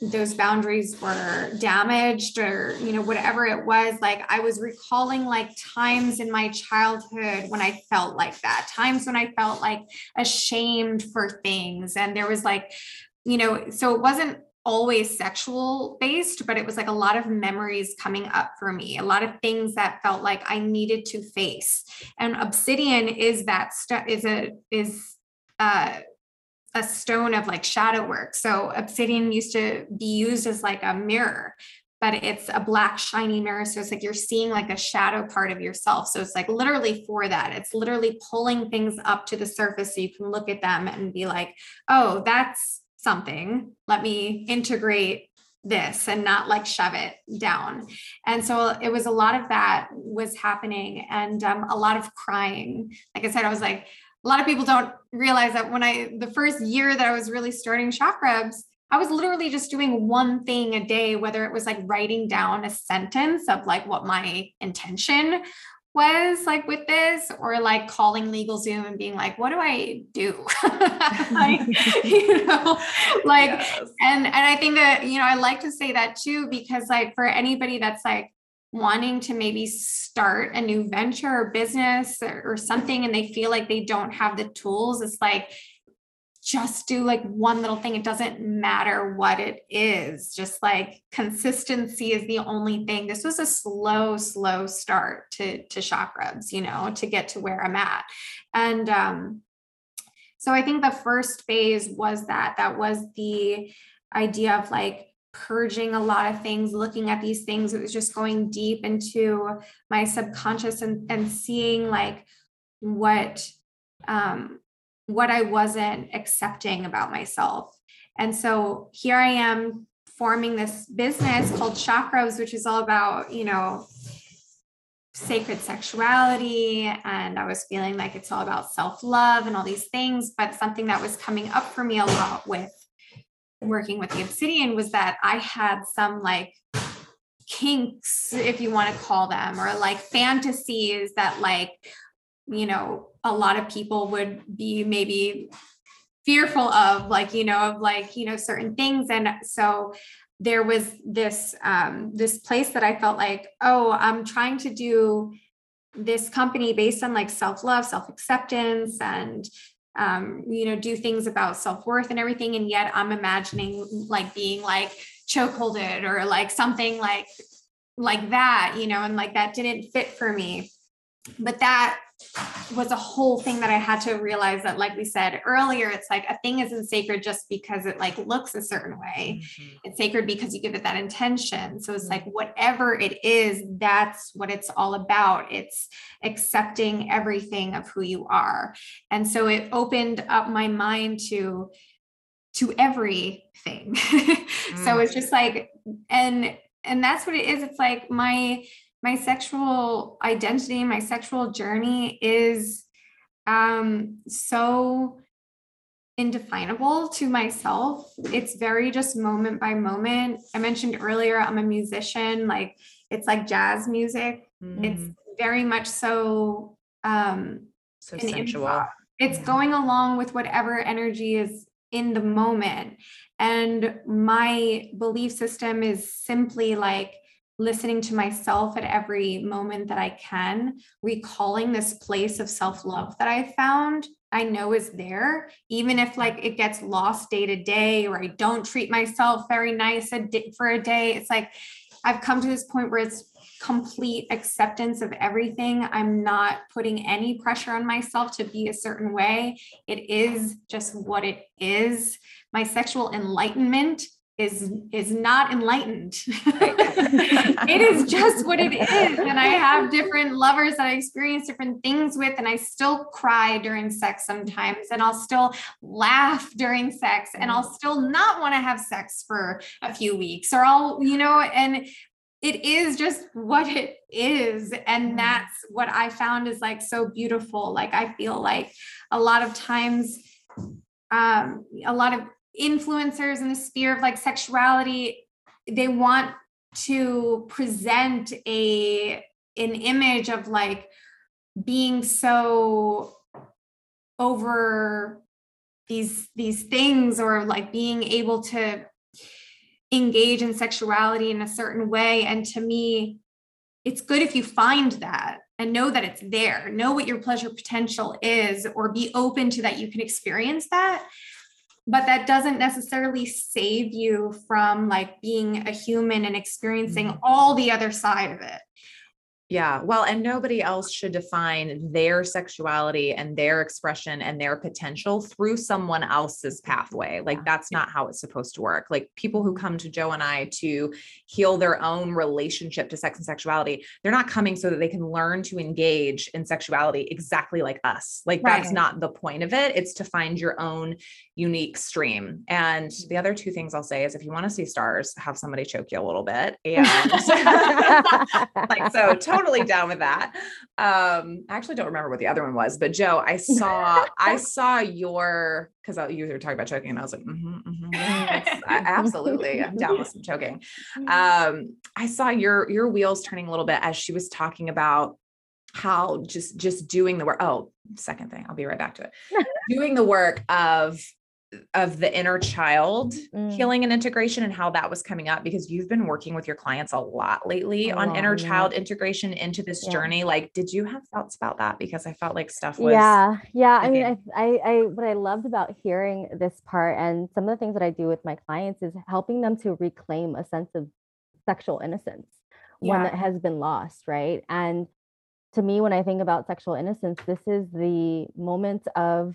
those boundaries were damaged or you know whatever it was like i was recalling like times in my childhood when i felt like that times when i felt like ashamed for things. And there was like you know so it wasn't always sexual based but it was like a lot of memories coming up for me a lot of things that felt like i needed to face and obsidian is that stuff is a is uh, a stone of like shadow work. So obsidian used to be used as like a mirror, but it's a black shiny mirror. So it's like you're seeing like a shadow part of yourself. So it's like literally for that. It's literally pulling things up to the surface so you can look at them and be like, oh, that's something. Let me integrate this and not like shove it down. And so it was a lot of that was happening and um, a lot of crying. Like I said, I was like, a lot of people don't realize that when I, the first year that I was really starting Chakrubs, I was literally just doing one thing a day, whether it was like writing down a sentence of like what my intention was like with this or like calling LegalZoom and being like what do i do *laughs* like *laughs* you know like yes. and and i think that you know i like to say that too because like for anybody that's like wanting to maybe start a new venture or business or, or, something and they feel like they don't have the tools it's like just do like one little thing. It doesn't matter what it is. Just like consistency is the only thing. This was a slow slow start to to Chakrubs, you know to get to where i'm at. And um so i think the first phase was that. That was the idea of like purging a lot of things, looking at these things. It was just going deep into my subconscious and, and seeing like what um, what I wasn't accepting about myself. And so here I am forming this business called Chakrubs, which is all about, you know, sacred sexuality. And I was feeling like it's all about self love and all these things. But something that was coming up for me a lot with working with the obsidian was that I had some like kinks, if you want to call them, or like fantasies that like, you know, a lot of people would be maybe fearful of, like, you know, of like, you know, certain things. And so there was this um this place that I felt like, oh, I'm trying to do this company based on like self-love, self-acceptance and um, you know, do things about self worth and everything. And yet I'm imagining like being like chokeholded or like something like like that, you know, and like that didn't fit for me. But that was a whole thing that I had to realize that, like we said earlier, it's like a thing isn't sacred just because it like looks a certain way. Mm-hmm. It's sacred because you give it that intention. So it's like whatever it is, that's what it's all about. It's accepting everything of who you are. And so it opened up my mind to to everything. mm-hmm. *laughs* so it's just like and and that's what it is. It's like my my sexual identity, my sexual journey is um, so indefinable to myself. It's very just moment by moment. I mentioned earlier, I'm a musician, like it's like jazz music. Mm. It's very much so um so sensual. Improv. It's yeah. going along with whatever energy is in the moment. And my belief system is simply like listening to myself at every moment that I can, recalling this place of self love that I found, I know is there, even if like it gets lost day to day or I don't treat myself very nice a di- for a day. It's like I've come to this point where it's complete acceptance of everything. I'm not putting any pressure on myself to be a certain way. It is just what it is. My sexual enlightenment is is not enlightened. *laughs* it is *laughs* just what it is. And I have different lovers that I experience different things with, and I still cry during sex sometimes, and I'll still laugh during sex, and I'll still not want to have sex for a few weeks, or I'll, you know, and it is just what it is and Mm-hmm. that's what i found is like so beautiful like i feel like a lot of times um a lot of influencers in the sphere of like sexuality they want to present a an image of like being so over these these things or like being able to engage in sexuality in a certain way. And to me it's good if you find that and know that it's there. Know what your pleasure potential is or be open to that you can experience that but that doesn't necessarily save you from like being a human and experiencing Mhm. all the other side of it Yeah. Well, and nobody else should define their sexuality and their expression and their potential through someone else's pathway. Like that's not how it's supposed to work. Like people who come to Joe and I to heal their own relationship to sex and sexuality, they're not coming so that they can learn to engage in sexuality exactly like us. Like that's not the point of it. It's to find your own unique stream. And the other two things I'll say is if you want to see stars, have somebody choke you a little bit. *laughs* And *laughs* like so totally down with that um i actually don't remember what the other one was but joe i saw i *laughs* saw your because you were talking about choking and i was like mhm, mhm, I- absolutely i'm down with some choking um i saw your your wheels turning a little bit as she was talking about how just just doing the work oh second thing i'll be right back to it doing the work of of the inner child Mm. healing and integration and how that was coming up because you've been working with your clients a lot lately A on lot, inner yeah. child integration into this Yeah. journey like did you have thoughts about that because i felt like stuff was yeah yeah i mean I. I i what i loved about hearing this part and some of the things that i do with my clients is helping them to reclaim a sense of sexual innocence one that has been lost right and to me when i think about sexual innocence this is the moment of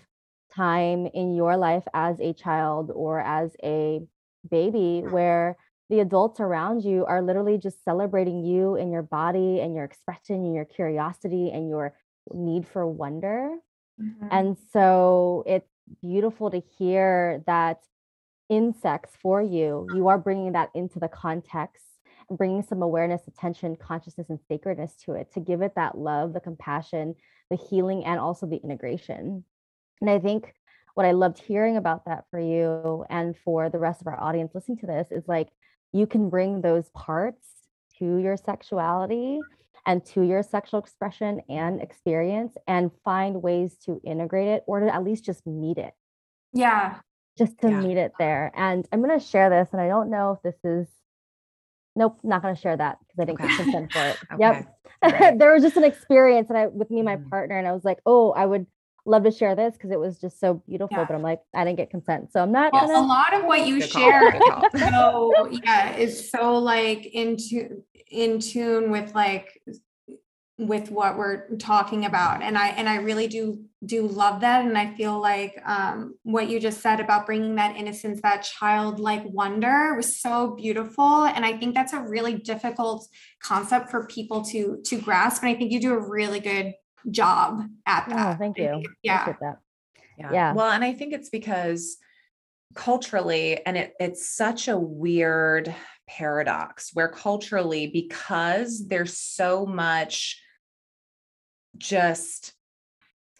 time in your life as a child or as a baby where the adults around you are literally just celebrating you and your body and your expression and your curiosity and your need for wonder. Mhm. And so it's beautiful to hear that insects for you, you are bringing that into the context bringing some awareness, attention, consciousness, and sacredness to it to give it that love, the compassion, the healing, and also the integration. And I think what I loved hearing about that for you and for the rest of our audience listening to this is like you can bring those parts to your sexuality and to your sexual expression and experience and find ways to integrate it or to at least just meet it, yeah just to Yeah. meet it there. And I'm going to share this, and I don't know if this is, nope, not going to share that because I didn't get Okay. consent for it. *laughs* Okay. Yep. Alright. *laughs* there was just an experience and I with me and my Mhm. partner and I was like, "Oh, I would love to share this because it was just so beautiful." Yeah. But I'm like, I didn't get consent. So I'm not well, a gonna lot of what you Good share so yeah is so like into in tune with like with what we're talking about and i and i really do do love that and i feel like um what you just said about bringing that innocence that childlike wonder was so beautiful and i think that's a really difficult concept for people to to grasp and i think you do a really good job at Oh, that thank you. yeah that. Yeah. Yeah. Well, and I think it's because culturally, and it, it's such a weird paradox where culturally, because there's so much just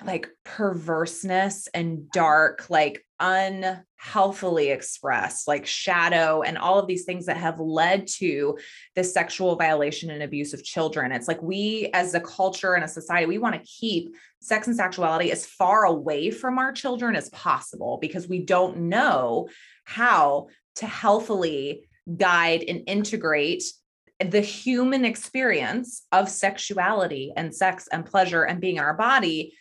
like perverseness and dark, like unhealthily expressed, like shadow, and all of these things that have led to the sexual violation and abuse of children. It's like we, as a culture and a society, we want to keep sex and sexuality as far away from our children as possible because we don't know how to healthily guide and integrate the human experience of sexuality and sex and pleasure and being in our body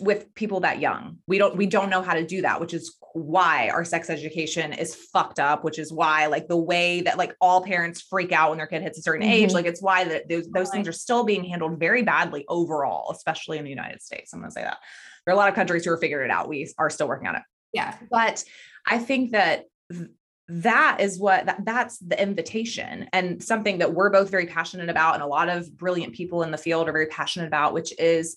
with people that young. We don't we don't know how to do that, which is why our sex education is fucked up, which is why like the way that like all parents freak out when their kid hits a certain age, Mhm. like it's why that those those things are still being handled very badly overall, especially in the United States. I'm going to say that. There are a lot of countries who are figuring it out. We are still working on it Yeah. but i think that th- that is what that, that's the invitation and something that we're both very passionate about and a lot of brilliant people in the field are very passionate about which is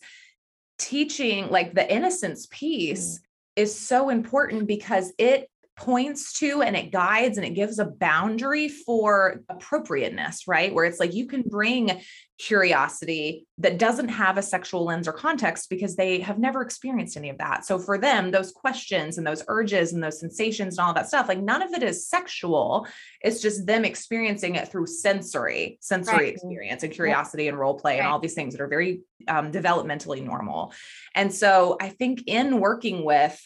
teaching like the innocence piece mm. is so important because it points to and it guides and it gives a boundary for appropriateness right where it's like you can bring curiosity that doesn't have a sexual lens or context because they have never experienced any of that. So for them, those questions and those urges and those sensations and all that stuff, like none of it is sexual. It's just them experiencing it through sensory, sensory Right. experience and curiosity and role play and all these things that are very um, developmentally normal. And so I think in working with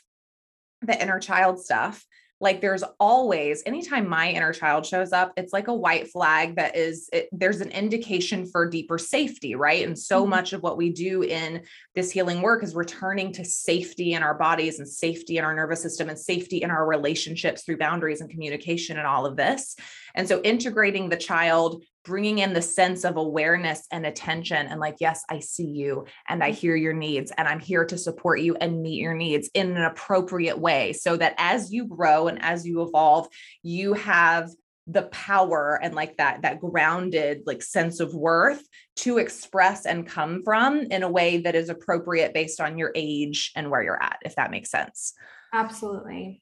the inner child stuff, like there's always anytime my inner child shows up it's like a white flag that is it, there's an indication for deeper safety right and so Mhm. much of what we do in this healing work is returning to safety in our bodies and safety in our nervous system and safety in our relationships through boundaries and communication and all of this and so integrating the child bringing in the sense of awareness and attention and like yes i see you and i mm. hear your needs and i'm here to support you and meet your needs in an appropriate way so that as you grow and as you evolve you have the power and like that that grounded like sense of worth to express and come from in a way that is appropriate based on your age and where you're at if that makes sense Absolutely.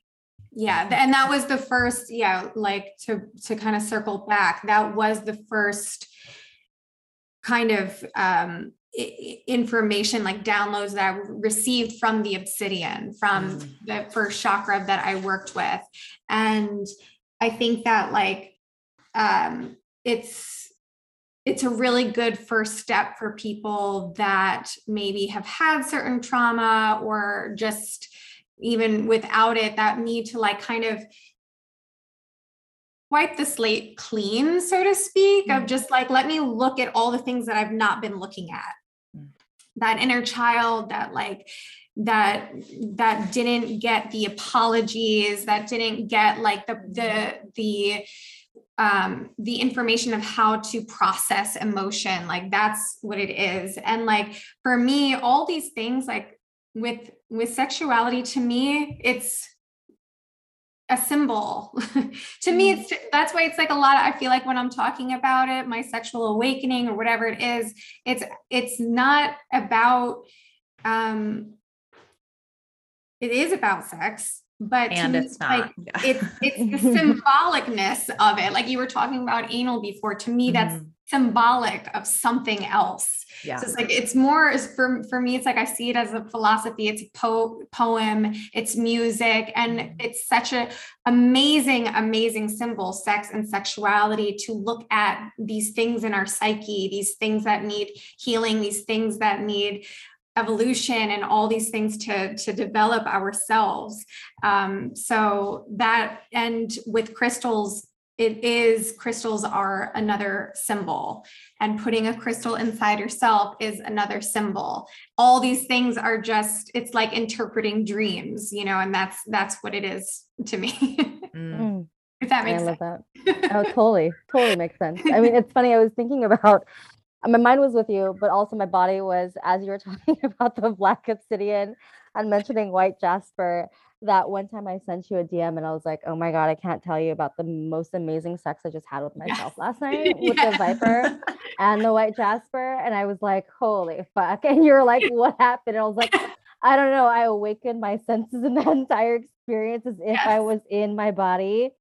Yeah, and that was the first, yeah, like to to kind of circle back, that was the first kind of um information like downloads that I received from the obsidian from Mm. the first chakra that I worked with. And I think that like um it's it's a really good first step for people that maybe have had certain trauma or just even without it that need to like kind of wipe the slate clean so to speak of Mm. just like let me look at all the things that i've not been looking at Mm. that inner child that like that that didn't get the apologies that didn't get like the the the um the information of how to process emotion like that's what it is and like for me all these things like with with sexuality to me it's a symbol. *laughs* To me it's that's why it's like a lot of, i feel like when i'm talking about it my sexual awakening or whatever it is it's it's not about um it is about sex but and me, it's like, not. Yeah. it's it's the *laughs* symbolicness of it. Like you were talking about anal before. To me that's Mhm. symbolic of something else. Yeah. So it's like it's more is for for me it's like i see it as a philosophy. It's a po- poem. It's music. And Mhm. it's such a amazing amazing symbol sex and sexuality to look at these things in our psyche these things that need healing these things that need evolution and all these things to to develop ourselves um so that and with crystals it is crystals are another symbol and putting a crystal inside yourself is another symbol all these things are just it's like interpreting dreams you know and that's that's what it is to me *laughs* Mm. Mm, if that I makes love sense that. Oh, totally, totally makes sense. I mean, it's funny. I was thinking about Uh, my mind was with you, but also my body was as you were *laughs* talking about the black obsidian and mentioning white jasper. That one time I sent you a DM and I was like, "Oh my god, I can't tell you about the most amazing sex I just had with myself last *laughs* night with the viper and the white jasper." And I was like, "Holy fuck!" *laughs* And you were like, "What happened?" And I was like, I don't know. I awakened my senses in that entire experience as if I was in my body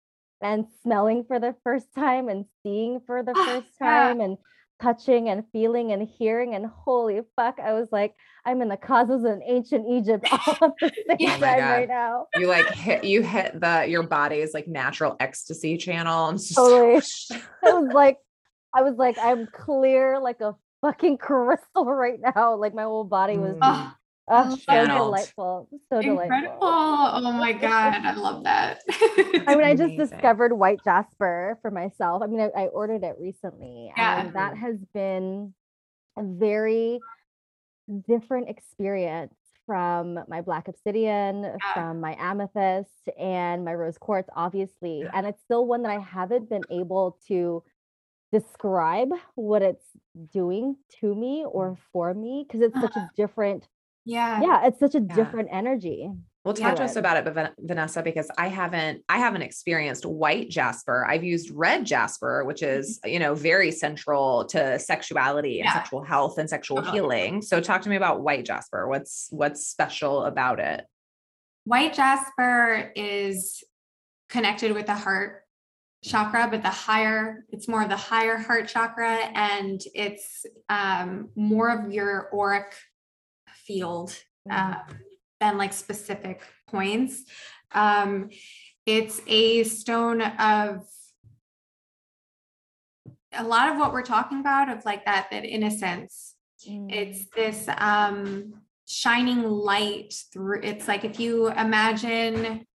and smelling for the first time and seeing for the *sighs* first time and touching and feeling and hearing. And holy fuck, I was like, I'm in the cosmos of ancient Egypt *laughs* all at the *laughs* same Yeah. Oh time God. right now. you like hit you hit the your body's like natural ecstasy channel just Totally. *laughs* I was like, I was like, I'm clear like a fucking crystal right now. Like my whole body was Mm. Oh, so channeled. delightful. So Incredible. delightful. Oh my God. I love that. I mean, I just *laughs* discovered white jasper for myself. I mean, I, I ordered it recently, Yeah. and that has been a very different experience from my black obsidian, from my amethyst, and my rose quartz, obviously. And it's still one that I haven't been able to describe what it's doing to me or mm. for me because it's such a *gasps* different, yeah. yeah, it's such a Yeah. different energy. Well, talk to us about it, but Vanessa, because I haven't, I haven't experienced white jasper. I've used red jasper, which is, you know, very central to sexuality and Yeah. sexual health and sexual Uh-huh. healing. So, talk to me about white jasper. What's what's special about it? White jasper is connected with the heart chakra, but the higher, it's more of the higher heart chakra, and it's um, more of your auric field Mhm. uh, than like specific points. Um, it's a stone of a lot of what we're talking about of like that that innocence Mm. it's this um shining light through it's like if you imagine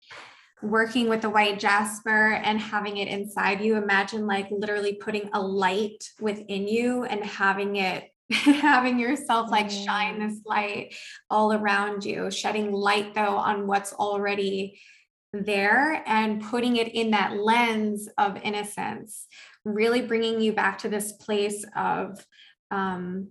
working with the white jasper and having it inside you imagine like literally putting a light within you and having it *laughs* having yourself like shine this light all around you shedding light though on what's already there and putting it in that lens of innocence really bringing you back to this place of um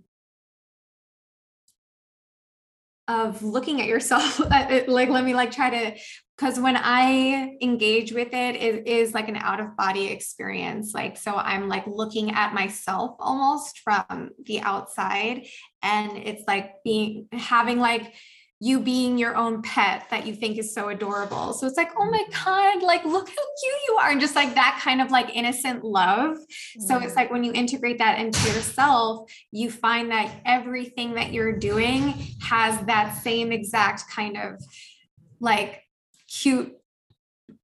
of looking at yourself *laughs* like let me like try to because when i engage with it, it is like an out of body experience like so i'm like looking at myself almost from the outside and it's like being having like you being your own pet that you think is so adorable. So it's like oh my god like look how cute you are and just like that kind of like innocent love. So it's Mm. like when you integrate that into yourself, you find that everything that you're doing has that same exact kind of like cute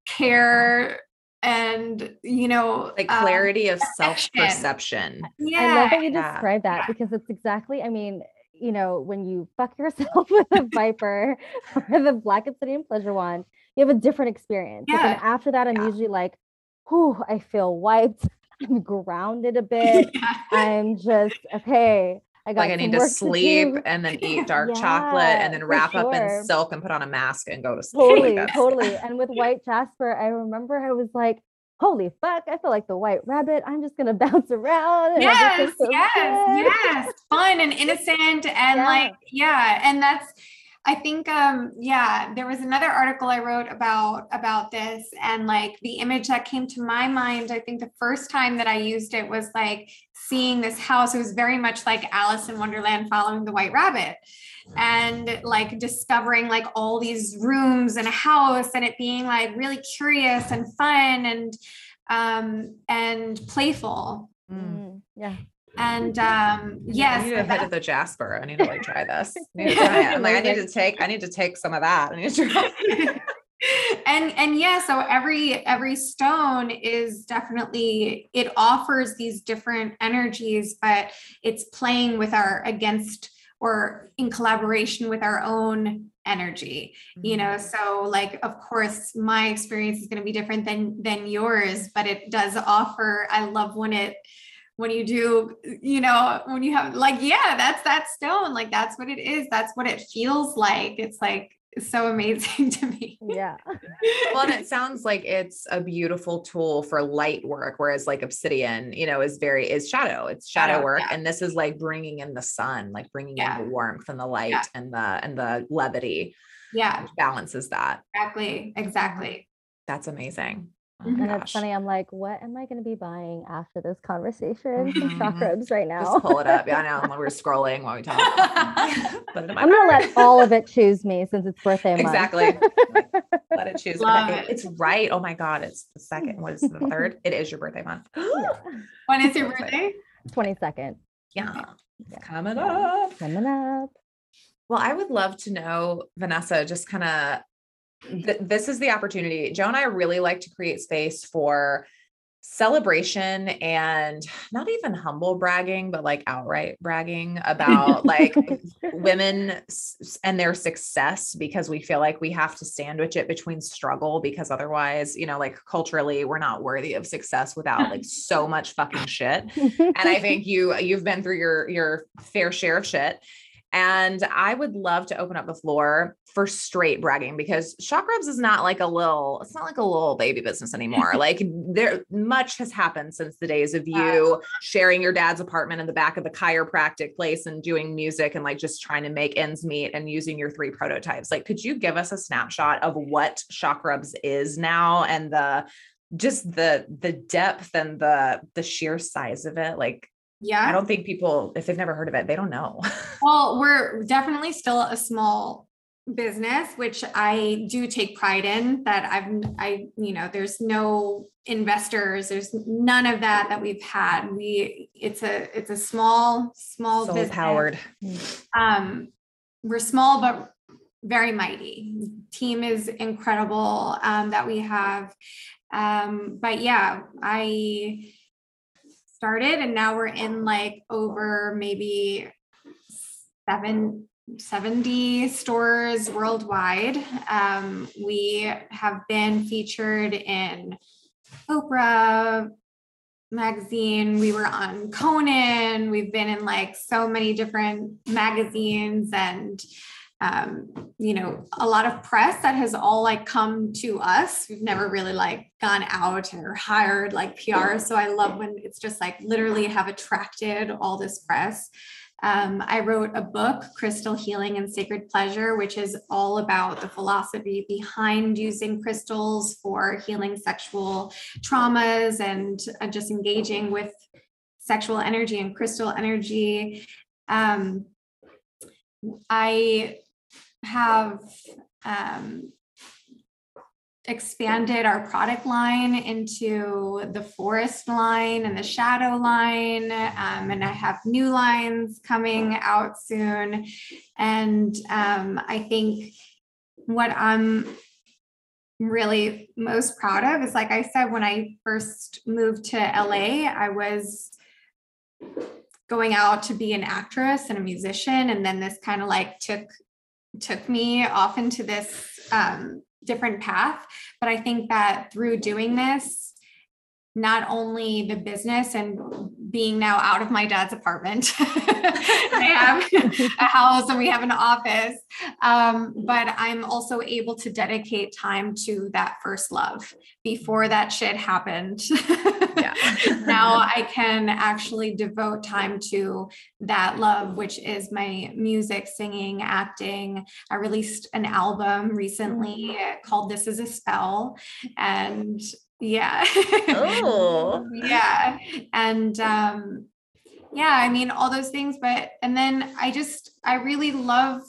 care and you know Like um, clarity of self perception. perception. yeah I love that you Yeah. described that because it's exactly, I mean, you know, when you fuck yourself *laughs* with a viper *laughs* or the black obsidian pleasure wand, you have a different experience. But then Yeah. after that, I'm Yeah. usually like, whew, I feel wiped. *laughs* I'm grounded a bit. Yeah. I'm just okay. I got Like I need to sleep do. and then *laughs* eat dark chocolate and then wrap up in silk and put on a mask and go to sleep. Totally, that's- totally. *laughs* And with white jasper, I remember I was like, holy fuck, I feel like the white rabbit. I'm just gonna *laughs* bounce around. yes so yes good." yes fun and innocent and Yeah. like yeah and that's i think um yeah there was another article i wrote about about this and like the image that came to my mind i think the first time that i used it was like seeing this house it was very much like alice in wonderland following the white rabbit and like discovering like all these rooms and a house and it being like really curious and fun and um and playful Mm. Mm, yeah. And um I yes need so a hit of the Jasper. I need to like try this. I need to try like, I need to take, I need to take some of that. I need to try. *laughs* and and yeah so every every stone is definitely it offers these different energies but it's playing with our against or in collaboration with our own energy you know so like of course my experience is going to be different than than yours but it does offer i love when it when you do you know when you have like yeah that's that stone like that's what it is that's what it feels like it's like so amazing *laughs* to me Yeah. well, and it sounds like it's a beautiful tool for light work, whereas like obsidian, you know, is very is shadow. It's shadow, Shadow, work, yeah. and this is like bringing in the sun, like bringing Yeah. in the warmth and the light Yeah. and the and the levity, yeah balances that. exactly exactly That's amazing. Oh my And it's funny, I'm like, what am I going to be buying after this conversation? *laughs* Some Mhm. Chakrubs right now. Just pull it up. Yeah, I know. We're *laughs* scrolling while we talk. *laughs* Put it in my I'm going to let all of it choose me since it's birthday month. Exactly. Let it choose. Love it. It's right. Oh my God. It's the second. What is the third? It is your birthday month. Yeah. *gasps* when is your birthday 22nd Yeah. Yeah. Coming up. coming up. Well, I would love to know, Vanessa, just kind of th- this is the opportunity. Joe and I really like to create space for celebration and not even humble bragging, but like outright bragging about *laughs* like women and their success because we feel like we have to sandwich it between struggle because otherwise, you know, like culturally, we're not worthy of success without like *laughs* so much fucking shit. And I think *laughs* you you've been through your your fair share of shit. And I would love to open up the floor for straight bragging because Chakrubs is not like a little, it's not like a little baby business anymore. *laughs* like there much has happened since the days of you sharing your dad's apartment in the back of the chiropractic place and doing music and like just trying to make ends meet and using your three prototypes. Like, could you give us a snapshot of what Chakrubs is now and the just the the depth and the the sheer size of it? Like Yeah. I don't think people, if they've never heard of it, they don't know. *laughs* Well, we're definitely still a small business, which I do take pride in that I've, I, you know, there's no investors, there's none of that that we've had. We, it's a, it's a small, small Soul business. powered. Um, we're small, but very mighty. Team is incredible um, that we have. Um, but yeah, I started and now we're in like over maybe seven 70 stores worldwide. Um, we have been featured in Oprah magazine. We were on Conan. We've been in like so many different magazines and um, you know, a lot of press that has all like come to us. We've never really like gone out or hired like PR. So I love when it's just like literally have attracted all this press. Um, I wrote a book, Crystal Healing and Sacred Pleasure, which is all about the philosophy behind using crystals for healing sexual traumas and uh, just engaging with sexual energy and crystal energy. Um, I have um, expanded our product line into the forest line and the shadow line. Um, and I have new lines coming out soon. And um, I think what I'm really most proud of is like I said, when I first moved to LA, I was going out to be an actress and a musician. And then this kind of like took took me off into this um, different path. But I think that through doing this, not only the business and being now out of my dad's apartment, *laughs* I have a house and we have an office, um, but I'm also able to dedicate time to that first love before that shit happened. *laughs* Yeah. *laughs* now I can actually devote time to that love, which is my music, singing, acting. I released an album recently called This Is a Spell. And yeah. Oh. *laughs* yeah. And um, yeah, I mean, all those things. But, and then I just, I really love,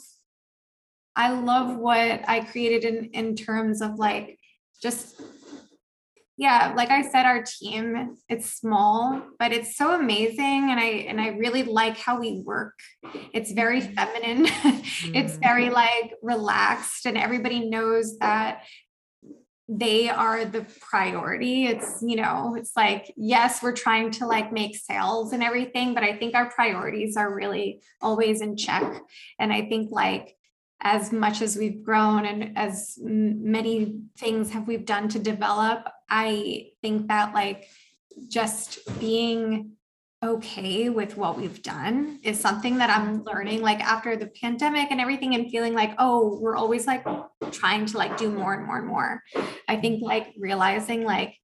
I love what I created in, in terms of like, just yeah like i said our team it's small but it's so amazing and i and i really like how we work. It's very feminine. *laughs* It's Mm. very like relaxed and everybody knows that they are the priority. It's you know it's like yes we're trying to like make sales and everything but i think our priorities are really always in check. And i think like as much as we've grown and as many things have we've done to develop i think that like just being okay with what we've done is something that i'm learning like after the pandemic and everything and feeling like oh we're always like trying to like do more and more and more. I think like realizing like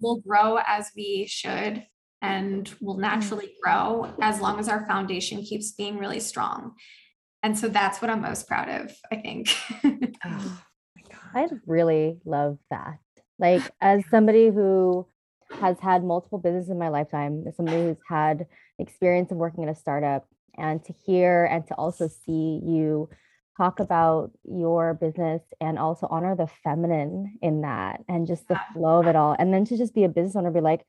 we'll grow as we should and we'll mm. naturally grow as long as our foundation keeps being really strong and so that's what I'm most proud of, I think. Oh *laughs* my I really love that. Like, as somebody who has had multiple businesses in my lifetime, as somebody who's had experience of working at a startup, and to hear and to also see you talk about your business and also honor the feminine in that and just the flow of it all. And then to just be a business owner, be like,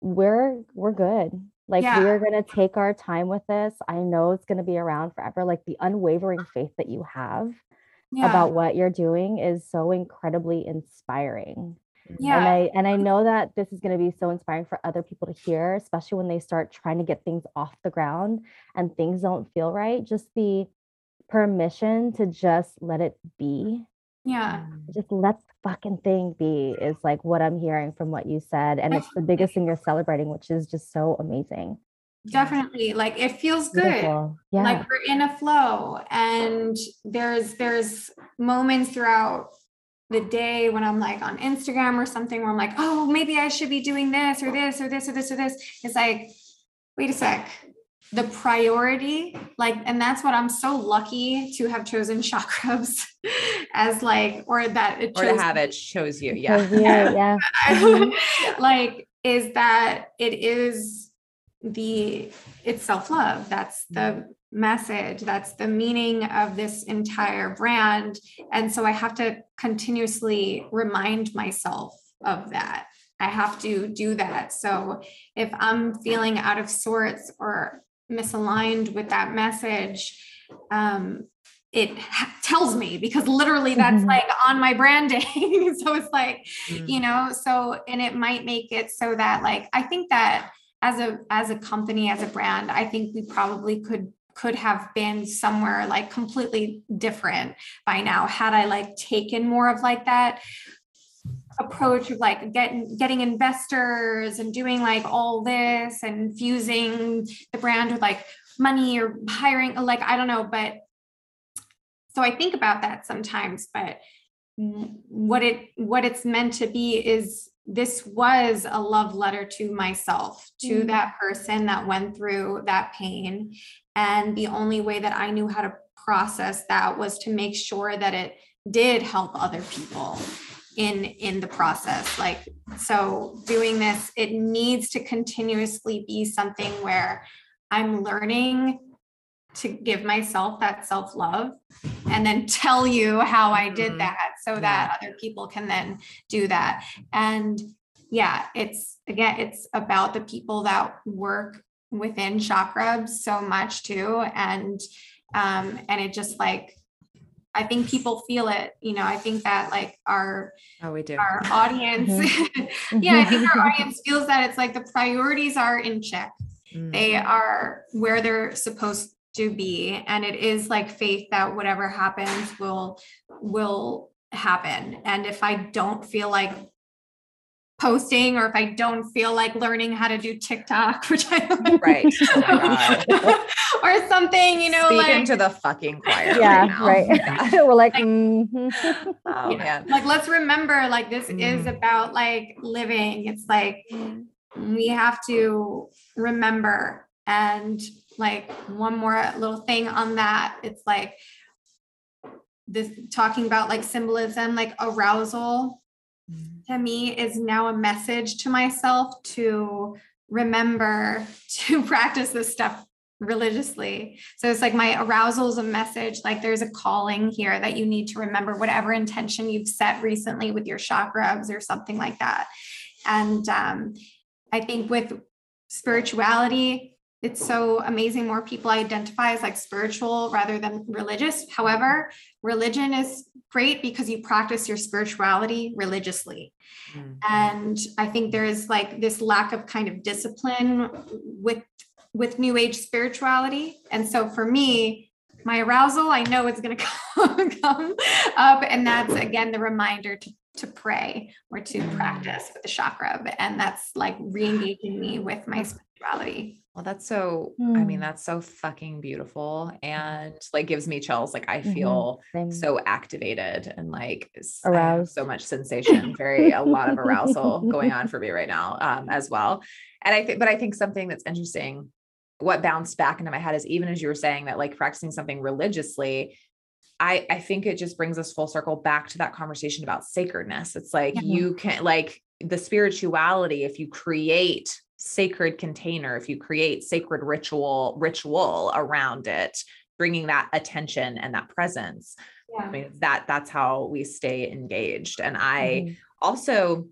we're we're good. Like Yeah. we're gonna take our time with this. I know it's gonna be around forever. Like the unwavering faith that you have Yeah. about what you're doing is so incredibly inspiring. Yeah. and i and i know that this is going to be so inspiring for other people to hear especially when they start trying to get things off the ground and things don't feel right just the permission to just let it be Yeah. just let the fucking thing be is like what i'm hearing from what you said and it's the biggest thing you're celebrating which is just so amazing Definitely. Like it feels good. Beautiful. yeah like we're in a flow and there's there's moments throughout the day when i'm like on instagram or something where i'm like oh maybe i should be doing this or this or this or this or this it's like wait a sec the priority like and that's what i'm so lucky to have chosen *laughs* Chakrubs as like or that it Or to chose have it shows you. Because Yeah. you- yeah Mm-hmm. *laughs* *laughs* like is that it is the it's self-love that's the message that's the meaning of this entire brand and so i have to continuously remind myself of that i have to do that so if i'm feeling out of sorts or misaligned with that message um it ha- tells me because literally that's Mhm. like on my branding *laughs* so it's like Mm. you know so and it might make it so that like i think that as a as a company as a brand i think we probably could could have been somewhere like completely different by now had i like taken more of like that approach of like getting getting investors and doing like all this and fusing the brand with like money or hiring like i don't know but so i think about that sometimes but what it what it's meant to be is this was a love letter to myself to Mm. that person that went through that pain and the only way that i knew how to process that was to make sure that it did help other people in in the process like so doing this it needs to continuously be something where i'm learning to give myself that self love and then tell you how I did Mhm. that so that other people can then do that. And yeah, it's again, it's about the people that work within Chakrubs so much too. And um, and it just like I think people feel it, you know, I think that like our Oh, we do. our audience, *laughs* yeah, I think our audience feels that it's like the priorities are in check Mm. they are where they're supposed to be and it is like faith that whatever happens will will happen and if i don't feel like posting or if i don't feel like learning how to do tiktok *laughs* which i Right. Oh. *laughs* *laughs* or something you know Speaking like to the fucking choir. yeah now. right Yeah. *laughs* *laughs* we're like Like- mhm. Oh Yeah. man. like let's remember like this is Mm. about like living it's like we have to remember and like one more little thing on that it's like this talking about like symbolism like arousal to me is now a message to myself to remember to practice this stuff religiously. So it's like my arousal is a message, like there's a calling here that you need to remember whatever intention you've set recently with your chakras or something like that. And um, I think with spirituality, it's so amazing more people identify as like spiritual rather than religious. However, religion is great because you practice your spirituality religiously. Mm. And I think there is like this lack of kind of discipline with with new age spirituality. And so for me, my arousal, I know it's going *laughs* to come, come up. And that's again the reminder to, to pray or to practice with the chakra. And that's like re-engaging me with my spirituality. Well, that's so, I mean, Hmm. that's so fucking beautiful and like gives me chills. Like I Mhm. feel Same. so activated and like s- I have Aroused. so much sensation, very a lot of *laughs* arousal going on for me right now um, as well. And I think, but I think something that's interesting, what bounced back into my head is even as you were saying that, like practicing something religiously, I I think it just brings us full circle back to that conversation about sacredness. It's like Yeah. you can like the spirituality if you create sacred container, if you create sacred ritual ritual around it, bringing that attention and that presence. I mean, that that's how we stay engaged. And I Mhm. also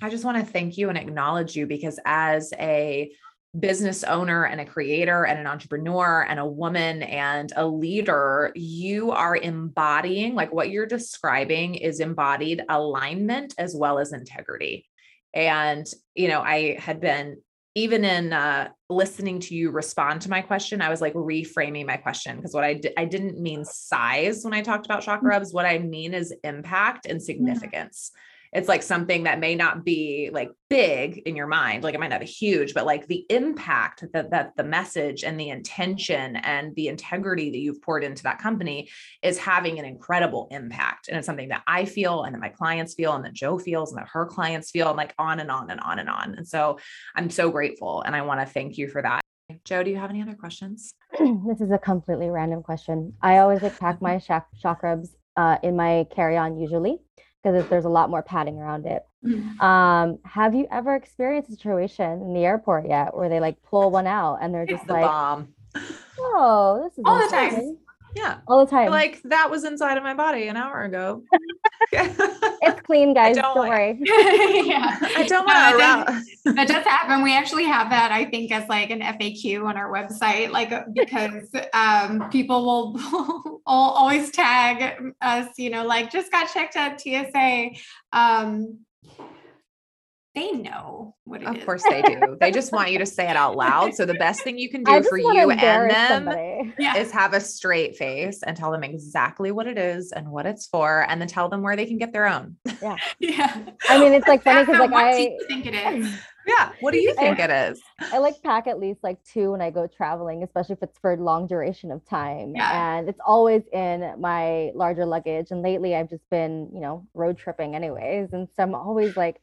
i just want to thank you and acknowledge you because as a business owner and a creator and an entrepreneur and a woman and a leader, you are embodying like what you're describing is embodied alignment as well as integrity. And, you know, I had been even in uh, listening to you respond to my question, I was like reframing my question because what I did, I didn't mean size when I talked about Chakrubs. What I mean is impact and significance. Yeah it's like something that may not be like big in your mind like it might not be huge but like the impact that that the message and the intention and the integrity that you've poured into that company is having an incredible impact. And it's something that i feel and that my clients feel and that joe feels and that her clients feel and like on and on and on and on. And so i'm so grateful and i want to thank you for that. Joe, do you have any other questions? *clears throat* This is a completely random question. I always like pack my chak- Chakrubs uh, in my carry-on usually because there's a lot more padding around it. Mm-hmm. Um, have you ever experienced a situation in the airport yet where they like pull one out and they're just the like, bomb. "Oh, this is all the time." Yeah. All the time. Like that was inside of my body an hour ago. *laughs* it's clean, guys. Don't, don't worry. *laughs* yeah. I don't want to. that does happen. We actually have that, I think, as like an FAQ on our website, like uh, because um, people *laughs* will always tag us, you know, like just got checked at TSA. Um, they know what it of is. course they do. they just want you to say it out loud. So the best thing you can do for you and them yeah. is have a straight face and tell them exactly what it is and what it's for, and then tell them where they can get their own. Yeah. *laughs* yeah. I mean, it's like funny because like what I think it is. *laughs* Yeah. What do you think I, it is? I like pack at least like two when I go traveling, especially if it's for a long duration of time. Yeah. And it's always in my larger luggage. And lately I've just been, you know, road tripping anyways. And so I'm always like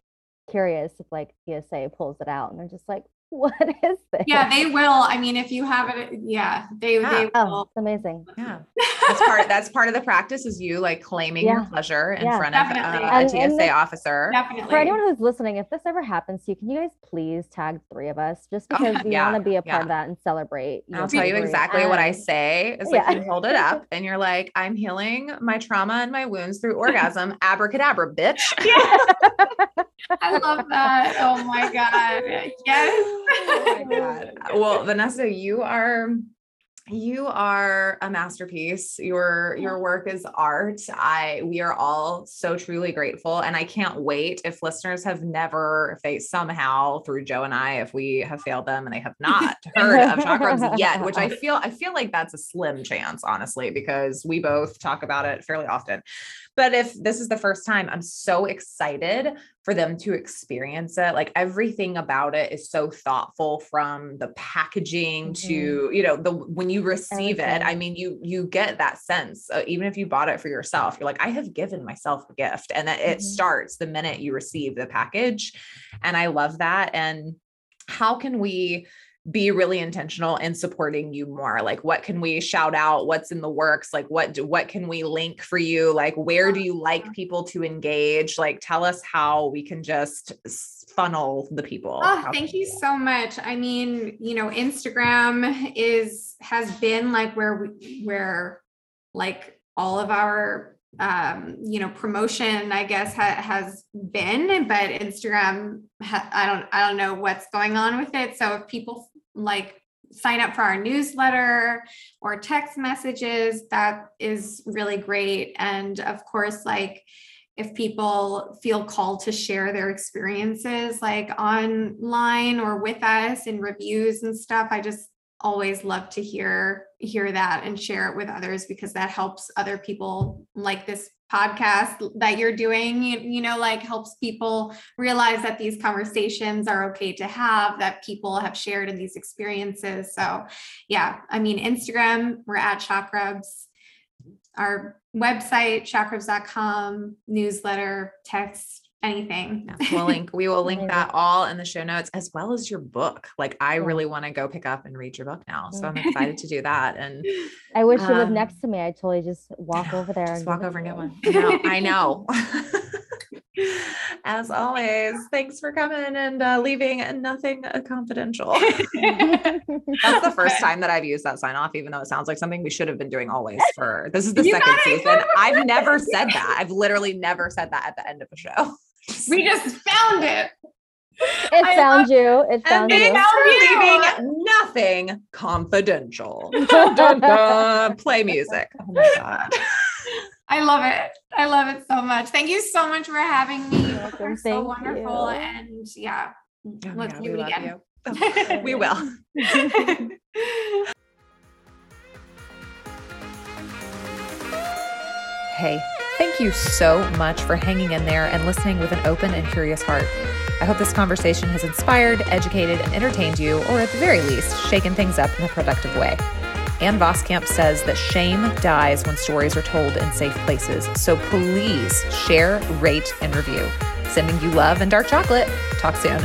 curious if like TSA pulls it out and they're just like, *laughs* what is this? Yeah, they will. I mean, if you have it, yeah, they, yeah. they oh, will. Oh, it's amazing. Yeah. *laughs* That's part, that's part of the practice is you like claiming yeah. your pleasure in yeah, front definitely. of uh, a and, TSA and this, officer. Definitely. For anyone who's listening, if this ever happens to you, can you guys please tag three of us just oh, because we want to be a part of that and celebrate. I'll tell you exactly what I say is like you hold it up *laughs* and you're like, I'm healing my trauma and my wounds through orgasm. Abracadabra, bitch. Yeah. I love that. Oh my God. Yes oh my *laughs* God. Well, Vanessa, you are you are a masterpiece. Your your work is art. I we are all so truly grateful and i can't wait if listeners have never if they somehow through joe and i if we have failed them and they have not *laughs* heard of Chakrubs yet which i *laughs* feel i feel like that's a slim chance honestly because we both talk about it fairly often but if this is the first time, I'm so excited for them to experience it. Like everything about it is so thoughtful from the packaging mm-hmm. to, you know, the when you receive Everything. it, I mean, you you get that sense. Uh, even if you bought it for yourself, you're like, I have given myself a gift. And that it mm-hmm. starts the minute you receive the package. And I love that. And how can we be really intentional in supporting you more like what can we shout out? What's in the works? Like what do, what can we link for you? Like where do you like uh-huh. people to engage? Like tell us how we can just funnel the people. Oh thank you so much. I mean you know instagram is has been like where we where like all of our um you know promotion i guess ha- has been but instagram ha- i don't i don't know what's going on with it. So if people like sign up for our newsletter or text messages that is really great. And of course like if people feel called to share their experiences like online or with us in reviews and stuff i just always love to hear hear that and share it with others because that helps other people like this podcast that you're doing you, you, know like helps people realize that these conversations are okay to have that people have shared in these experiences. So yeah i mean instagram we're at chakrubs. Our website chakrubs.com newsletter text anything. Yeah, we'll link, we will link *laughs* that all in the show notes as well as your book. Like I yeah. really want to go pick up and read your book now. So I'm *laughs* excited to do that. And I wish um, you lived next to me. I totally just walk *laughs* over there and walk over and get one. I know. I know. As always, thanks for coming and uh, leaving nothing confidential. That's the first time that I've used that sign off, even though it sounds like something we should have been doing always for this is the you second season. I've never said that. I've literally never said that at the end of a show. We just found it. It I found you. It And found thanks you. found for you. leaving nothing confidential. Dun, dun, *laughs* dun. Play music. Oh my God. I love it. I love it so much. Thank you so much for having me. welcome. You're so Thank wonderful. you. And yeah, Oh, let's yeah, do it again. you. *laughs* Oh, we will. *laughs* Hey, thank you so much for hanging in there and listening with an open and curious heart. I hope this conversation has inspired, educated, and entertained you, or at the very least, shaken things up in a productive way. Ann Voskamp says that shame dies when stories are told in safe places. So please share, rate, and review. Sending you love and dark chocolate. Talk soon.